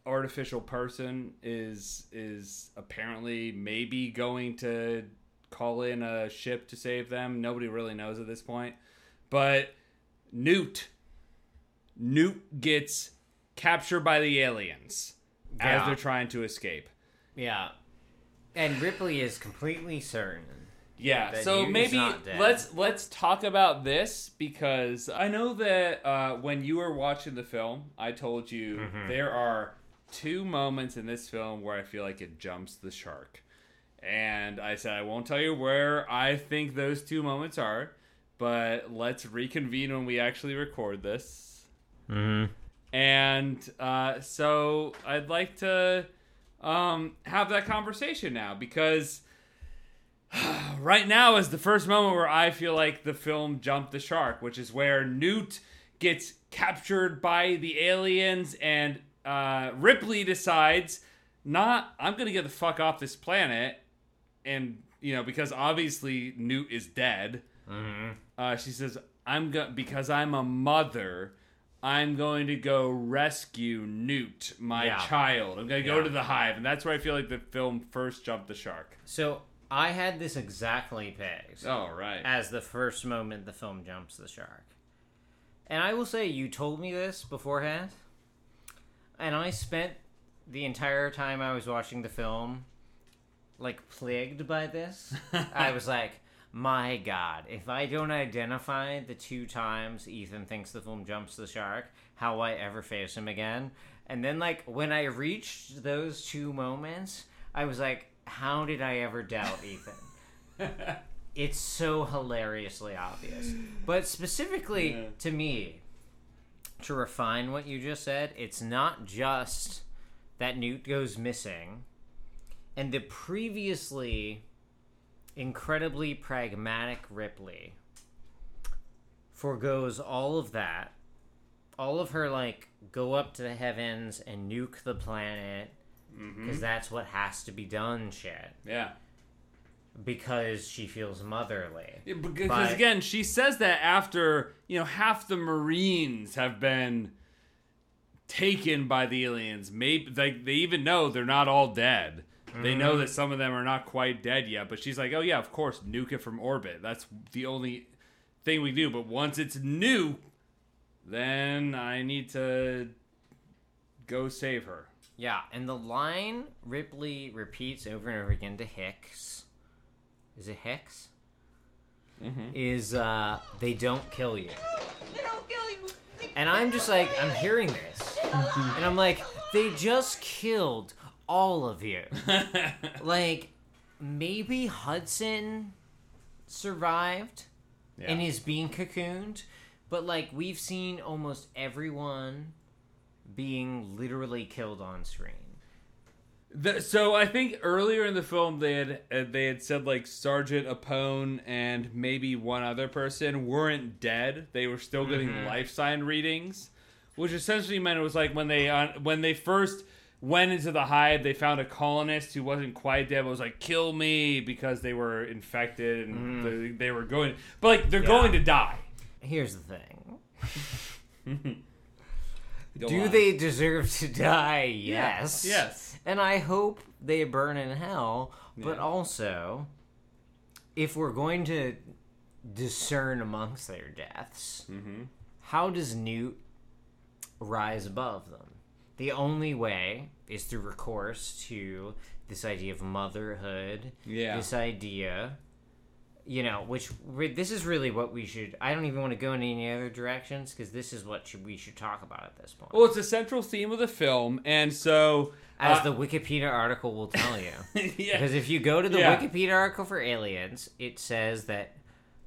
artificial person, is is apparently maybe going to call in a ship to save them. Nobody really knows at this point. But Newt Newt gets captured by the aliens as they're trying to escape. Yeah. And Ripley is completely certain. Yeah, so maybe let's let's talk about this because I know that uh, when you were watching the film, I told you Mhm. there are two moments in this film where I feel like it jumps the shark, and I said I won't tell you where I think those two moments are, but let's reconvene when we actually record this. Mm-hmm. And uh, so I'd like to um, have that conversation now because *sighs* right now is the first moment where I feel like the film jumped the shark, which is where Newt gets captured by the aliens and uh, Ripley decides, not, I'm going to get the fuck off this planet. And, you know, because obviously Newt is dead. Mm-hmm. Uh, she says, "I'm go- because I'm a mother. I'm going to go rescue Newt, my Yeah. child. I'm going to go Yeah. to the hive. And that's where I feel like the film first jumped the shark. So I had this exactly pegged. Oh, right. As the first moment the film jumps the shark. And I will say, you told me this beforehand. And I spent the entire time I was watching the film, like, plagued by this. *laughs* I was like, my god, if I don't identify the two times Ethan thinks the film jumps the shark, how will I ever face him again. And then, like, when I reached those two moments, I was like, how did I ever doubt Ethan? *laughs* it's so hilariously obvious. But specifically Yeah. to me, to refine what you just said, it's not just that Newt goes missing and the previously incredibly pragmatic Ripley foregoes all of that. All of her, like, go up to the heavens and nuke the planet because Mhm. that's what has to be done shit. Yeah. Because she feels motherly. Yeah, because But- again, she says that after you know half the Marines have been taken by the aliens. Maybe like they even know they're not all dead. They know Mhm. that some of them are not quite dead yet. But she's like, oh yeah, of course, nuke it from orbit. That's the only thing we do. But once it's nuked, then I need to go save her. Yeah, and the line Ripley repeats over and over again to Hicks. Is it Hicks? Mhm. Is uh they don't kill you. And I'm just like, I'm hearing this. And I'm like, they just killed all of you. *laughs* like, maybe Hudson survived and Yeah. is being cocooned, but like, we've seen almost everyone being literally killed on screen. The, so I think earlier in the film they had uh, they had said like Sergeant Apone and maybe one other person weren't dead. They were still getting Mhm. life sign readings, which essentially meant it was like when they uh, when they first went into the hive, they found a colonist who wasn't quite dead, but was like "kill me" because they were infected and Mhm. they, they were going, but like they're Yeah. going to die. Here's the thing. *laughs* Go Do on. they deserve to die? Yeah. Yes. Yes. And I hope they burn in hell, but Yeah. also, if we're going to discern amongst their deaths, Mm-hmm. how does Newt rise above them? The only way is through recourse to this idea of motherhood. Yeah. This idea, you know, which re- this is really what we should. I don't even want to go in any other directions because this is what should, we should talk about at this point. Well, it's a central theme of the film, and so As uh, the Wikipedia article will tell you. *laughs* Yeah. Because if you go to the Yeah. Wikipedia article for Aliens, it says that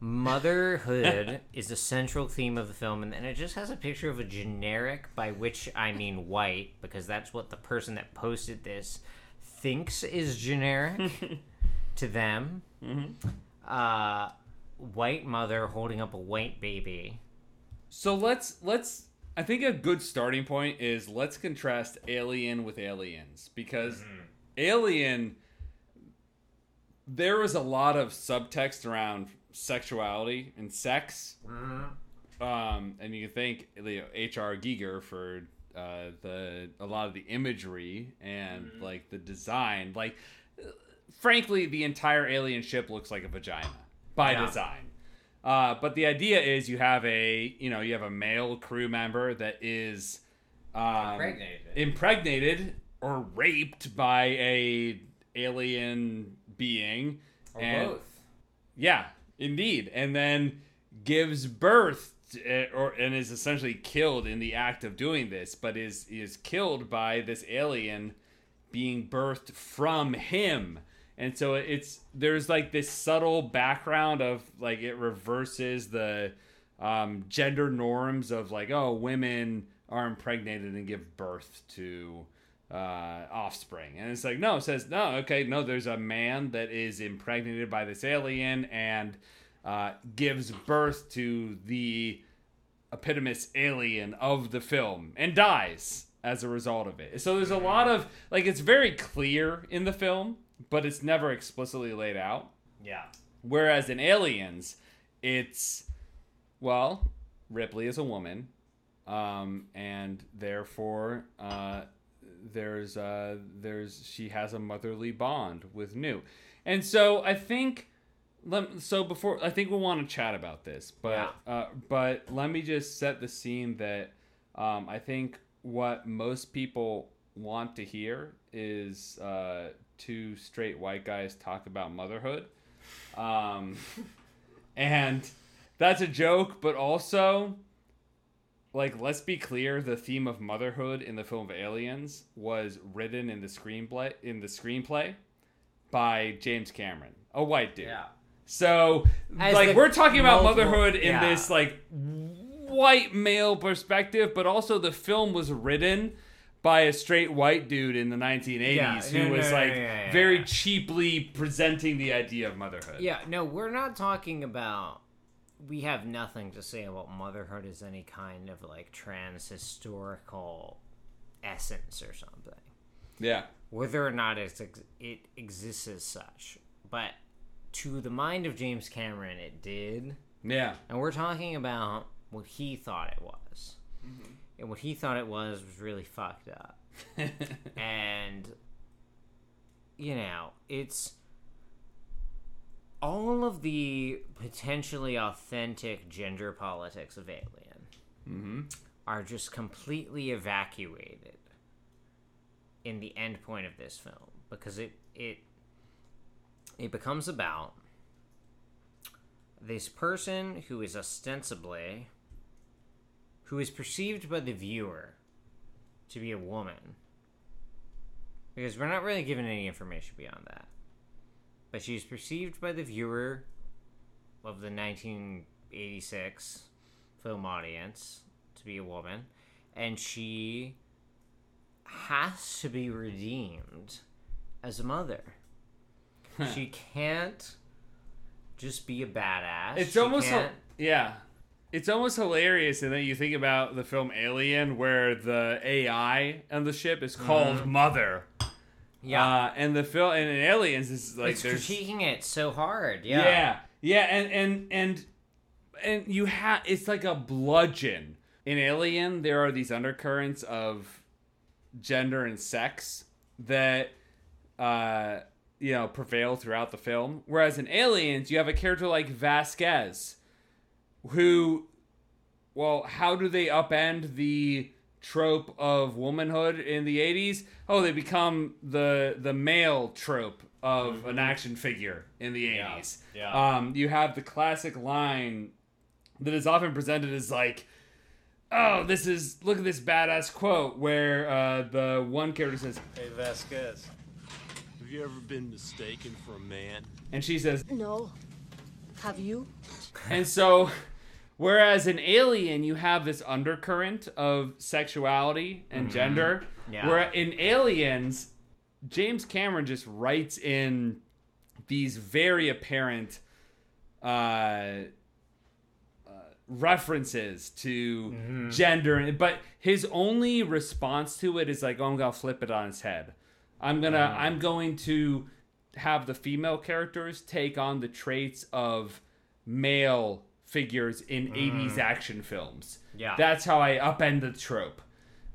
motherhood *laughs* is a central theme of the film, and then it just has a picture of a generic, by which I mean white, because that's what the person that posted this thinks is generic *laughs* to them. Mm-hmm. Uh, white mother holding up a white baby. So let's let's I think a good starting point is let's contrast Alien with Aliens because Alien there was a lot of subtext around sexuality and sex. Um, and you can thank H.R. Giger for uh, the a lot of the imagery and like the design. Like, frankly, the entire alien ship looks like a vagina by Yeah. design. Uh, but the idea is you have a you know you have a male crew member that is um, Impregnated. impregnated or raped by a alien being, Or and both. yeah, indeed, and then gives birth to, or and is essentially killed in the act of doing this, but is is killed by this alien being birthed from him. And so it's there's like this subtle background of like it reverses the um, gender norms of like oh women are impregnated and give birth to uh, offspring, and it's like no, it says no, okay, no, there's a man that is impregnated by this alien and uh, gives birth to the epitomous alien of the film and dies as a result of it. So there's a lot of like it's very clear in the film, but it's never explicitly laid out. Yeah. Whereas in Aliens, it's well, Ripley is a woman um, and therefore uh, there's uh, there's she has a motherly bond with Newt, and so I think. Let, so before I think we'll want to chat about this, but uh, but let me just set the scene that um, I think what most people want to hear is uh, two straight white guys talk about motherhood, um, *laughs* and that's a joke, but also like let's be clear the theme of motherhood in the film aliens was written in the screenplay in the screenplay by james cameron a white dude Yeah. so As like we're talking about multiple- motherhood in yeah. this like white male perspective but also the film was written by a straight white dude in the 1980s Yeah, who no, no, was no, like yeah, yeah, very yeah. cheaply presenting the idea of motherhood Yeah, no, we're not talking about. We have nothing to say about motherhood as any kind of like trans historical essence or something. yeah Whether or not it's ex- it exists as such, but to the mind of James Cameron, it did. yeah And we're talking about what he thought it was. Mm-hmm. And what he thought it was was really fucked up. *laughs* and, you know, it's all of the potentially authentic gender politics of Alien mm-hmm. are just completely evacuated in the end point of this film because it it it becomes about this person who is ostensibly who is perceived by the viewer to be a woman. Because we're not really given any information beyond that. But she's perceived by the viewer of the 1986 film audience to be a woman. And she has to be redeemed as a mother. She can't just be a badass. It's She almost can't- yeah. It's almost hilarious, and then you think about the film Alien, where the AI on the ship is called Mhm. Mother. Yeah. uh, and the film and in Aliens is like it's there's critiquing it so hard yeah yeah, yeah, and and and and you have it's like a bludgeon. In Alien, there are these undercurrents of gender and sex that uh you know prevail throughout the film. Whereas in Aliens, you have a character like Vasquez, who, well, how do they upend the trope of womanhood in the 80s oh they become the the male trope of an action figure in the 80s yeah. um you have the classic line that is often presented as like oh this is look at this badass quote where uh the one character says Hey, Vasquez. Have you ever been mistaken for a man? and she says No. Have you? And so, whereas in Alien, you have this undercurrent of sexuality and Mhm. gender, Yeah. where in Aliens, James Cameron just writes in these very apparent uh, uh, references to Mm-hmm. gender, but his only response to it is like, "Oh, I'm gonna flip it on its head. I'm gonna, Mm. I'm going to have the female characters take on the traits of male figures in 80s action films. Mm. Yeah. That's how I upend the trope.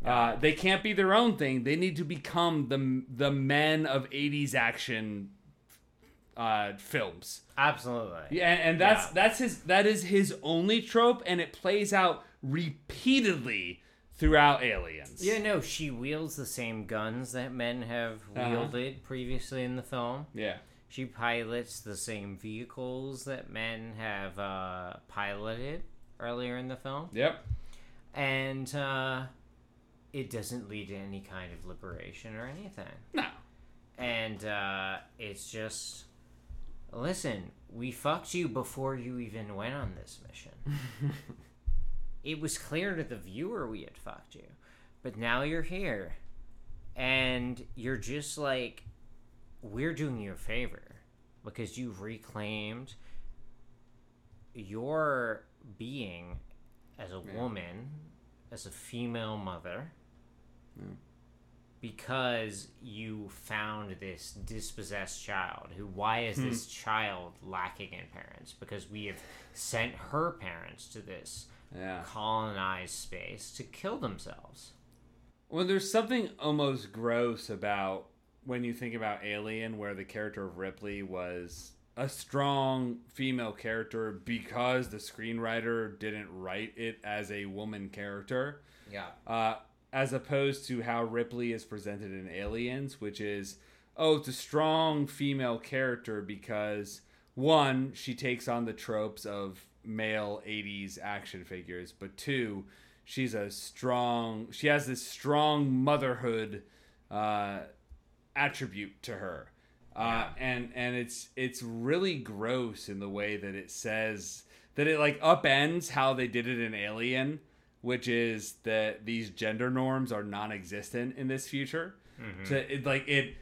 Uh, they can't be their own thing. They need to become the the men of 80s action uh, films. absolutely Yeah, and, and that's Yeah. that's his that is his only trope, and it plays out repeatedly throughout Aliens. Yeah, no, she wields the same guns that men have Uh-huh. wielded previously in the film. Yeah. She pilots the same vehicles that men have uh, piloted earlier in the film. Yep. And uh, it doesn't lead to any kind of liberation or anything. No. And uh, it's just listen, we fucked you before you even went on this mission. *laughs* it was clear to the viewer we had fucked you. But now you're here. And you're just like, we're doing you a favor because you've reclaimed your being as a Yeah. woman, as a female mother, because you found this dispossessed child who why is Hmm. this child lacking in parents because we have sent her parents to this Yeah. colonize space to kill themselves. Well, there's something almost gross about when you think about Alien, where the character of Ripley was a strong female character because the screenwriter didn't write it as a woman character. Yeah. Uh, as opposed to how Ripley is presented in Aliens, which is, oh, it's a strong female character because, one, she takes on the tropes of male 80s action figures, but two, she's a strong, she has this strong motherhood uh, attribute to her. Uh, and and it's it's really gross in the way that it says that it like upends how they did it in Alien, which is that these gender norms are non-existent in this future. Mhm. To it, like it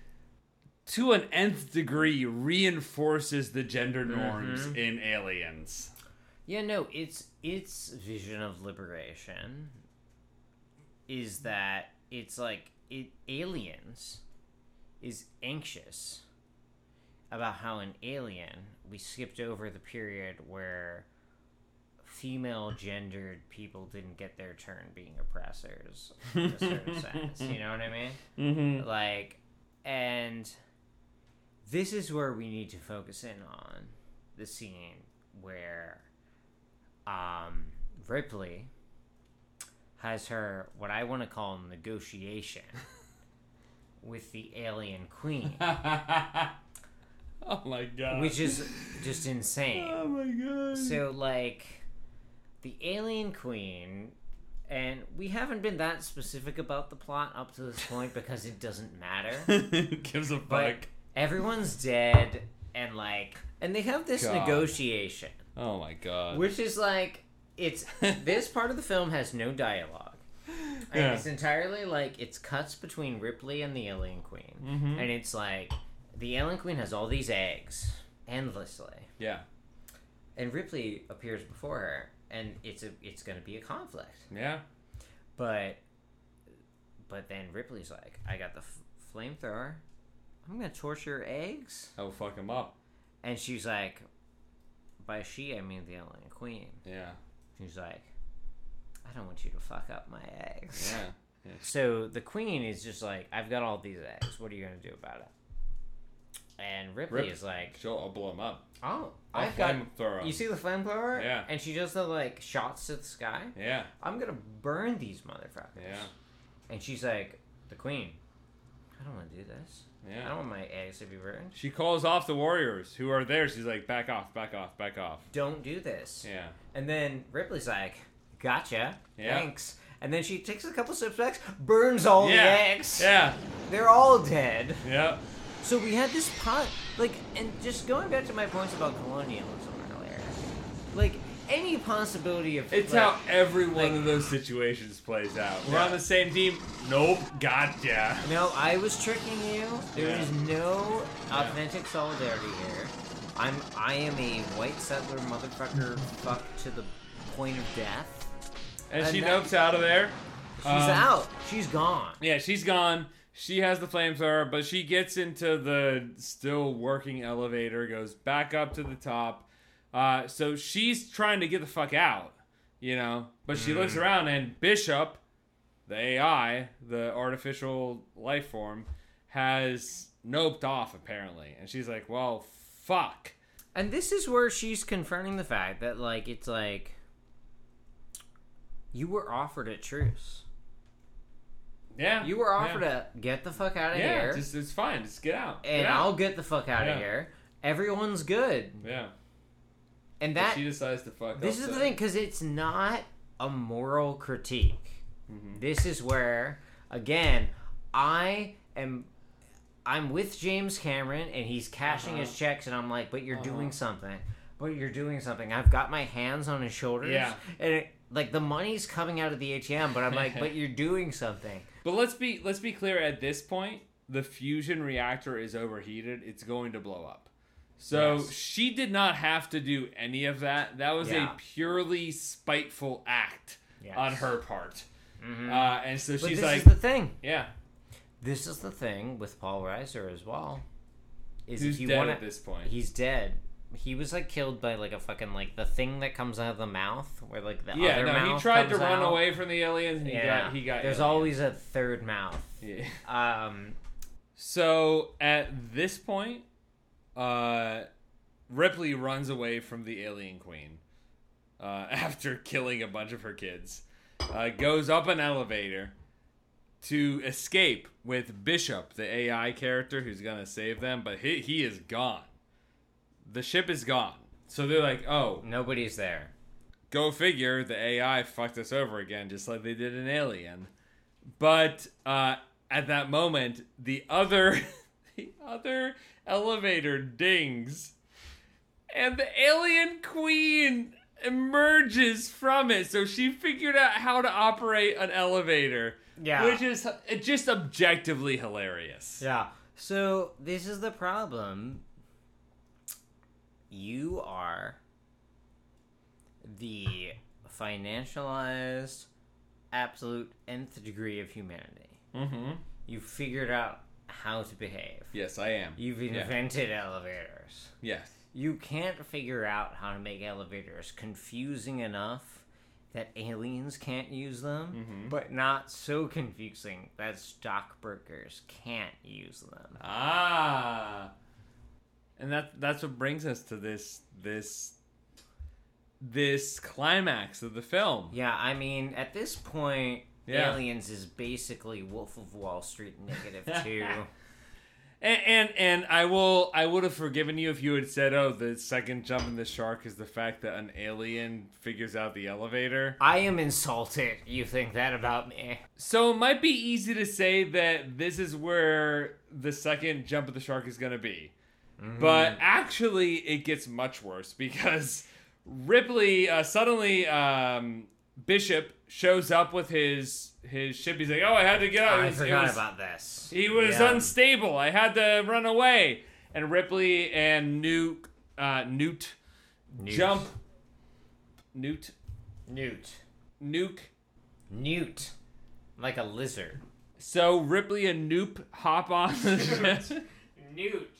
to an nth degree reinforces the gender norms Mhm. in Aliens. Yeah, no, it's its vision of liberation is that it's like it aliens is anxious about how in Alien we skipped over the period where female gendered people didn't get their turn being oppressors in a certain *laughs* sense. You know what I mean? Mhm. Like and this is where we need to focus in on the scene where um, Ripley has her what I want to call negotiation *laughs* with the alien queen, *laughs* Oh my god. which is just insane. Oh my god. So like the alien queen and we haven't been that specific about the plot up to this point because it doesn't matter. *laughs* gives a But fuck. everyone's dead and like and they have this God. negotiation. Oh my god. Which is like it's this part of the film has no dialogue. And Yeah. it's entirely like it's cuts between Ripley and the Alien Queen. Mhm. And it's like the Alien Queen has all these eggs endlessly. Yeah. And Ripley appears before her and it's a it's going to be a conflict. Yeah. But but then Ripley's like, I got the f- flamethrower. I'm going to torch your eggs. Oh fuck him up. And she's like, by she, I mean the Alien Queen. Yeah. She's like, I don't want you to fuck up my eggs. Yeah. Yeah. So the Queen is just like, I've got all these eggs. What are you going to do about it? And Ripley Rip- is like, Sure, I'll blow them up. Oh, I'll I've got. 'em. You see the flamethrower? Yeah. And she does the like shots to the sky. Yeah. I'm gonna burn these motherfuckers. Yeah. And she's like, the Queen. I don't want to do this. Yeah. I don't want my eggs to be burned. She calls off the warriors who are there. She's like, back off, back off, back off. Don't do this. Yeah. And then Ripley's like, gotcha. Yeah. Thanks. And then she takes a couple steps back, burns all Yeah. the eggs. Yeah. They're all dead. Yep. So we had this pot, like, and just going back to my points about colonialism earlier, like any possibility of It's like, how every one like- of those situations plays out. We're Yeah. on the same team. Nope. Gotcha. No, I was tricking you. There Yeah. is no authentic solidarity here. I'm I am a white settler motherfucker fuck to the point of death. And, she that- nopes out of there. She's Um, out. She's gone. Yeah, she's gone. She has the flamethrower, but she gets into the still working elevator, goes back up to the top. Uh, so she's trying to get the fuck out, you know. But she looks Mm. around, and Bishop, the AI, the artificial life form, has noped off apparently, and she's like, "Well, fuck." And this is where she's confronting the fact that like it's like you were offered a truce. Yeah, You were offered yeah. to get the fuck out of Yeah, here. just it's fine. Just get out. Get and out. I'll get the fuck out Yeah. of here. Everyone's good. Yeah. And But that she decides to fuck. This is the thing because it's not a moral critique. Mm-hmm. This is where, again, I am. I'm with James Cameron and he's cashing his Uh-huh. checks, and I'm like, but you're doing Uh-huh. something. But you're doing something. I've got my hands on his shoulders. Yeah. And it, like the money's coming out of the ATM, but I'm like, but you're *laughs* doing something. But let's be let's be clear. At this point, the fusion reactor is overheated. It's going to blow up. So Yes. she did not have to do any of that. That was Yeah. a purely spiteful act Yes. on her part. Mhm. Uh, and so But she's this like, is the thing. Yeah. This is the thing with Paul Reiser as well. Is Who's if you dead wanna, at this point. He's dead. He was like killed by like a fucking like the thing that comes out of the mouth where like the Yeah, other no, he mouth tried to run out. away from the aliens and he got- he got There's alien. always a third mouth. Yeah. Um. So at this point, uh, Ripley runs away from the alien queen uh, *laughs* after killing a bunch of her kids. Uh, goes up an elevator to escape with Bishop, the AI character who's gonna save them, but he he is gone. The ship is gone. So they're like, "Oh, nobody's there." Go figure. The AI fucked us over again, just like they did in Alien. But uh, at that moment, the other *laughs* the other elevator dings, and the alien queen emerges from it. So she figured out how to operate an elevator. Yeah. which is uh, just objectively hilarious. Yeah. So this is the problem. You are the financialized absolute nth degree of humanity. Mm-hmm. You figured out how to behave. Yes, I am. You've Yeah. invented elevators. Yes. You can't figure out how to make elevators confusing enough that aliens can't use them, Mhm. but not so confusing that stockbrokers can't use them. Ah. And that that's what brings us to this this this climax of the film. Yeah, I mean, at this point, Yeah. Aliens is basically Wolf of Wall Street negative *laughs* two. And, and and I will I would have forgiven you if you had said, "Oh, the second jump in the shark is the fact that an alien figures out the elevator." I am insulted. You think that about me? So it might be easy to say that this is where the second jump of the shark is going to be. But actually, it gets much worse because Ripley uh, suddenly um, Bishop shows up with his his ship. He's like, "Oh, I had to get out." It I was- forgot was- about this. He was Yeah. unstable. I had to run away. And Ripley and Newt, uh, Newt, Newt. jump. Newt, Newt. Nuke. Newt. Like a lizard. So Ripley and Noop hop on the ship. Newt.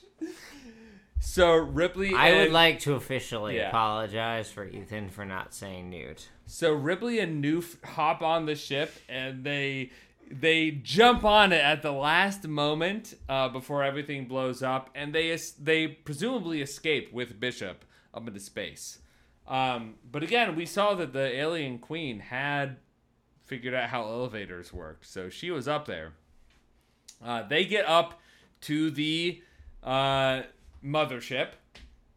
So Ripley. I would like to officially Yeah. apologize for Ethan for not saying Newt. So Ripley and Noof hop on the ship and they they jump on it at the last moment uh, before everything blows up, and they they presumably escape with Bishop up into space. Um, but again, we saw that the alien queen had figured out how elevators work, so she was up there. Uh, they get up to the uh, mothership.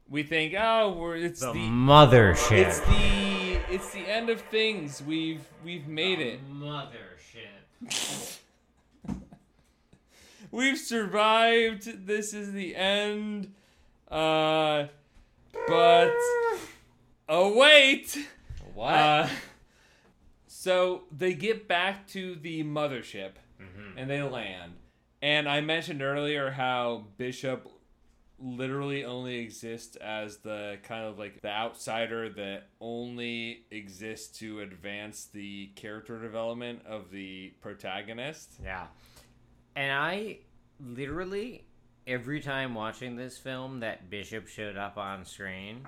We think, oh, we're it's The the mothership. It's the it's the end of things. We've we've made it. Mothership. *laughs* We've survived. This is the end. Uh, but *laughs* oh wait, What? Uh, so they get back to the mothership Mm-hmm. and they land. And I mentioned earlier how Bishop literally only exists as the kind of like the outsider that only exists to advance the character development of the protagonist. Yeah. And I literally, every time watching this film that Bishop showed up on screen,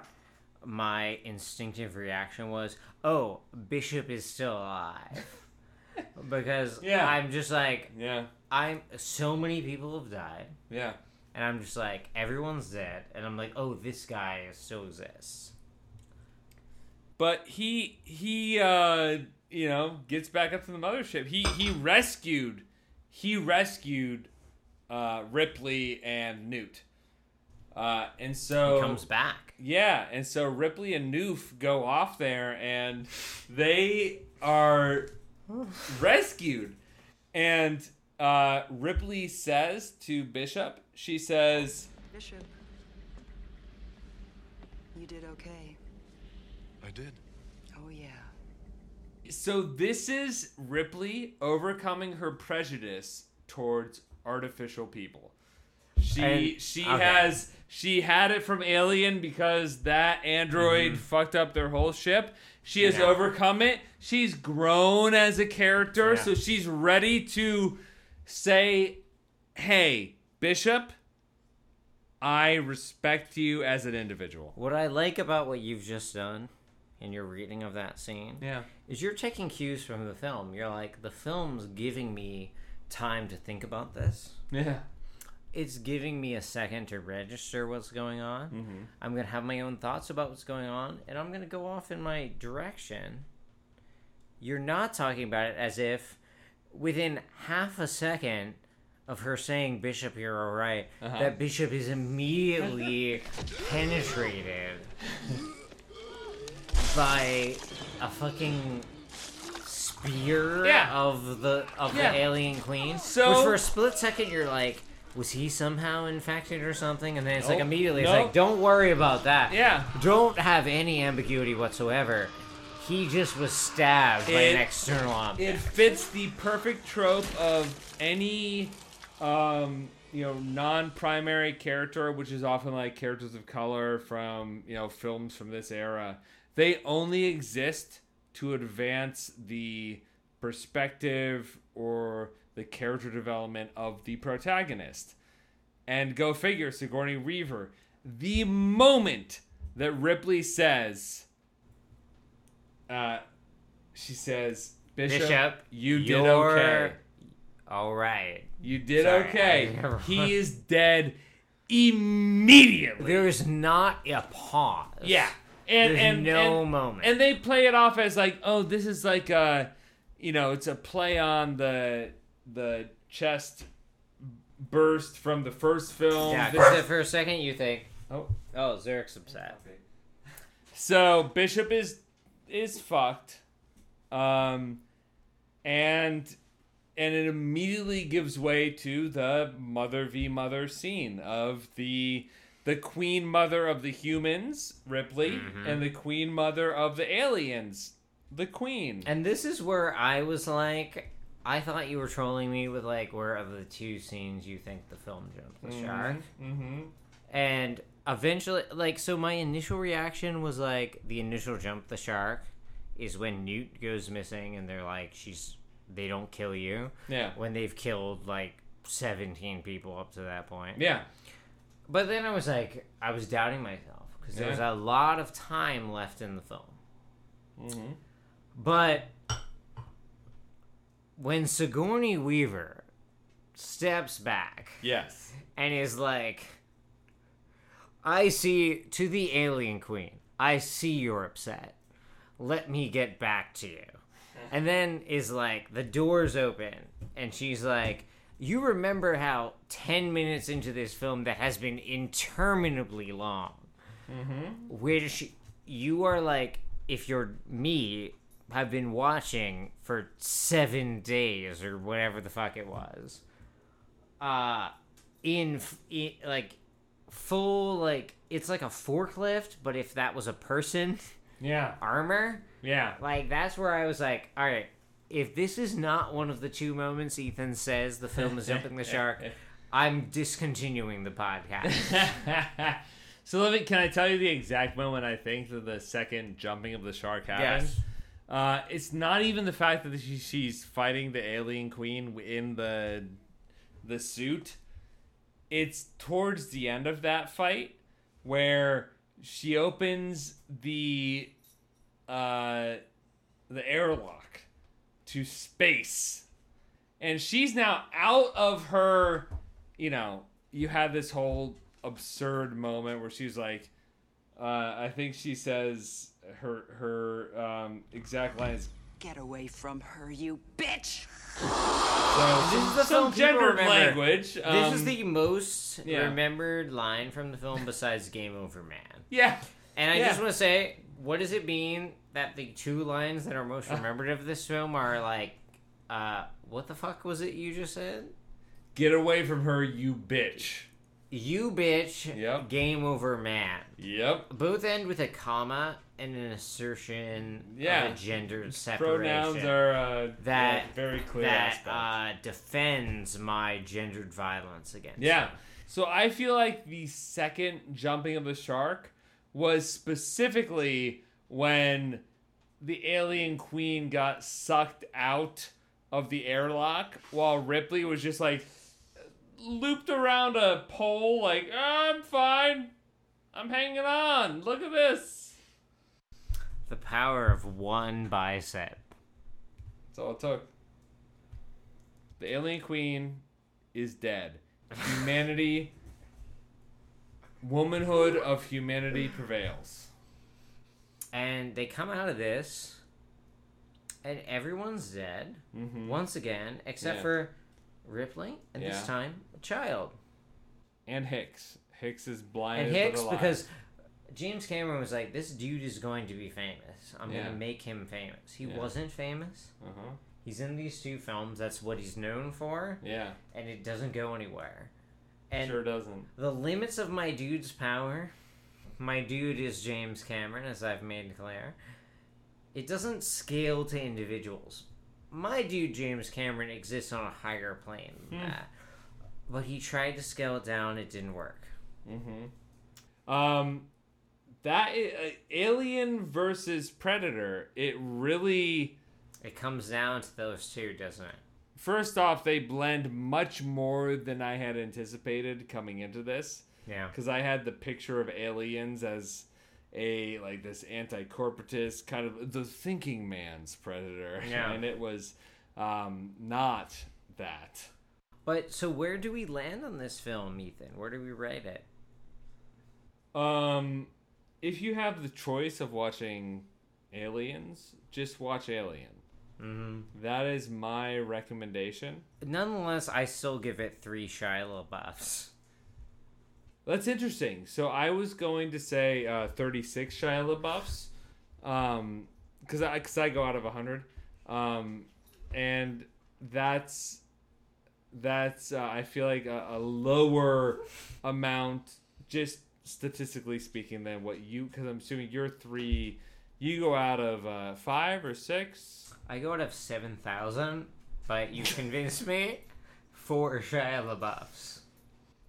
my instinctive reaction was, oh, Bishop is still alive. *laughs* because Yeah. I'm just like, Yeah. I'm so many people have died. Yeah. And I'm just like, everyone's dead. And I'm like, oh, this guy still exists. But he he uh you know gets back up to the mothership. He he rescued he rescued uh Ripley and Newt. Uh and so He comes back. Yeah, and so Ripley and Noof go off there and they are *sighs* rescued. And uh Ripley says to Bishop, she says Bishop, you did okay. I did. Oh, yeah. So this is Ripley overcoming her prejudice towards artificial people. She And- she okay. has she had it from Alien because that android Mhm. fucked up their whole ship. She has Yeah. overcome it. She's grown as a character, Yeah. so she's ready to say, "Hey, Bishop, I respect you as an individual. What I like about what you've just done in your reading of that scene Yeah. is you're taking cues from the film. You're like, the film's giving me time to think about this. Yeah. It's giving me a second to register what's going on. Mhm. I'm going to have my own thoughts about what's going on, and I'm going to go off in my direction. You're not talking about it as if within half a second of her saying, Bishop, you're all right, Uh-huh. that Bishop is immediately *laughs* penetrated *laughs* by a fucking spear Yeah. of the of Yeah. the alien queen. So- which for a split second you're like, was he somehow infected or something? And then it's like Nope. immediately it's like, don't worry about that. Yeah. Don't have any ambiguity whatsoever. He just was stabbed by an external object. It fits the perfect trope of any, um, you know, non-primary character, which is often like characters of color from you know films from this era. They only exist to advance the perspective or the character development of the protagonist. And go figure, Sigourney Weaver. The moment that Ripley says, uh, she says, Bishop, Bishop, you did okay. All right. You did Sorry, okay. *laughs* He is dead immediately. There's not a pause. Yeah. And There's and no and- moment. And they play it off as like, oh, this is like a you know, it's a play on the the chest burst from the first film. Yeah, This- because for a second you think, oh, oh, Zurich's upset. So Bishop is is fucked, um, and and it immediately gives way to the mother v mother scene of the the queen mother of the humans, Ripley, Mhm. and the queen mother of the aliens, the queen. And this is where I was like, I thought you were trolling me with like, where of the two scenes you think the film jumped the shark? Mm-hmm. And eventually, like, so my initial reaction was like, the initial jump the shark is when Newt goes missing and they're like, she's, they don't kill you. Yeah. When they've killed like 17 people up to that point. Yeah. But then I was like, I was doubting myself because there was a lot of time left in the film. Mm-hmm. But when Sigourney Weaver steps back Yes. and is like, I see to the alien queen, I see you're upset. Let me get back to you. *laughs* And then is like, the door's open, and she's like, You remember how 10 minutes into this film that has been interminably long, Mm-hmm. which you are like, if you're me, have been watching for seven days or whatever the fuck it was. Uh, in, in like full like it's like a forklift, but if that was a person, *laughs* Yeah. armor, Yeah. like that's where I was like, all right, if this is not one of the two moments Ethan says the film is jumping the shark, *laughs* I'm discontinuing the podcast. *laughs* so let me. Can I tell you the exact moment I think that the second jumping of the shark happened? Yes. Uh, it's not even the fact that she, she's fighting the alien queen in the the suit. It's towards the end of that fight where she opens the uh, the airlock to space, and she's now out of her. You know, you had this whole absurd moment where she's like, uh, I think she says her her um, exact line is Get away from her, you bitch! so this is the some film people gendered remember. language. this um, is the most yeah. remembered line from the film besides "Game Over, Man." yeah. And I Yeah. just want to say, what does it mean that the two lines that are most remembered of this film are like, uh, what the fuck was it you just said? Get away from her, you bitch. You bitch. Yep. Game over, man. Yep. Both end with a comma and an assertion Yeah. of a gendered separation. Pronouns are uh, that yeah, very clear that uh, defends my gendered violence against. Yeah. them. So I feel like the second jumping of the shark was specifically when the alien queen got sucked out of the airlock while Ripley was just like looped around a pole like, "Oh, I'm fine. I'm hanging on. Look at this. The power of one bicep. That's all it took. The alien queen is dead. Humanity, womanhood of humanity prevails. And they come out of this, and everyone's dead once again, except Yeah. for Ripley, and this time a child. And Hicks. Hicks is blind. and Hicks because James Cameron was like, "This dude is going to be famous. I'm Yeah. gonna make him famous." He Yeah. wasn't famous. Uh-huh. He's in these two films. That's what he's known for. Yeah. and it doesn't go anywhere. And Sure doesn't. The limits of my dude's power. My dude is James Cameron, as I've made clear. It doesn't scale to individuals. My dude James Cameron exists on a higher plane than Hmm. that. But he tried to scale it down, it didn't work. Mm-hmm. Um, that uh, Alien versus Predator. It really. It comes down to those two, doesn't it? First off, they blend much more than I had anticipated coming into this. Yeah. Because I had the picture of aliens as a like this anti-corporatist kind of the thinking man's predator, *laughs* Yeah. and it was um, not that. But so where do we land on this film, Ethan? Where do we rate it? Um, if you have the choice of watching Aliens, just watch Alien. Mm-hmm. That is my recommendation. Nonetheless, I still give it three Shia LaBeoufs. That's interesting. So I was going to say uh, 36 Shia LaBeoufs, um, because I because I go out of 100, um, and that's that's uh, I feel like a, a lower amount, just statistically speaking, than what you. Because I'm assuming you're three. You go out of uh, five or six. I go out of 7,000, but you convinced me for Shia LaBeoufs.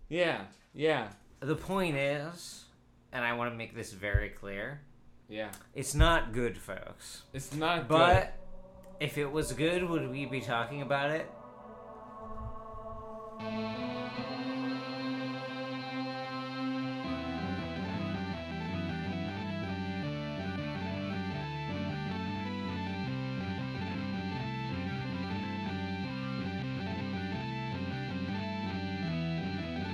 Yeah, yeah. The point is, and I want to make this very clear. Yeah. It's not good, folks. It's not But if it was good, would we be talking about it?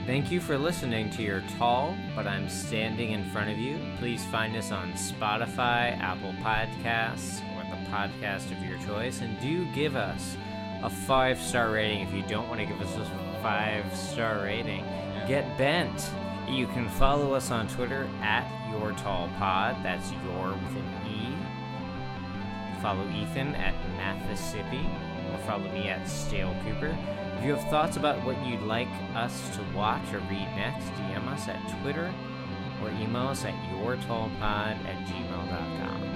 Thank you for listening to You're Tall, but I'm standing in front of you. Please find us on Spotify, Apple Podcasts, or the podcast of your choice, and do give us a five star rating if you don't want to give us a five star rating. Get bent. You can follow us on Twitter at Your Tall Pod. That's your with an E. Follow Ethan at Mathisipi, or follow me at Stale Cooper. If you have thoughts about what you'd like us to watch or read next, DM us at Twitter or email us at yourtallpod at gmail.com.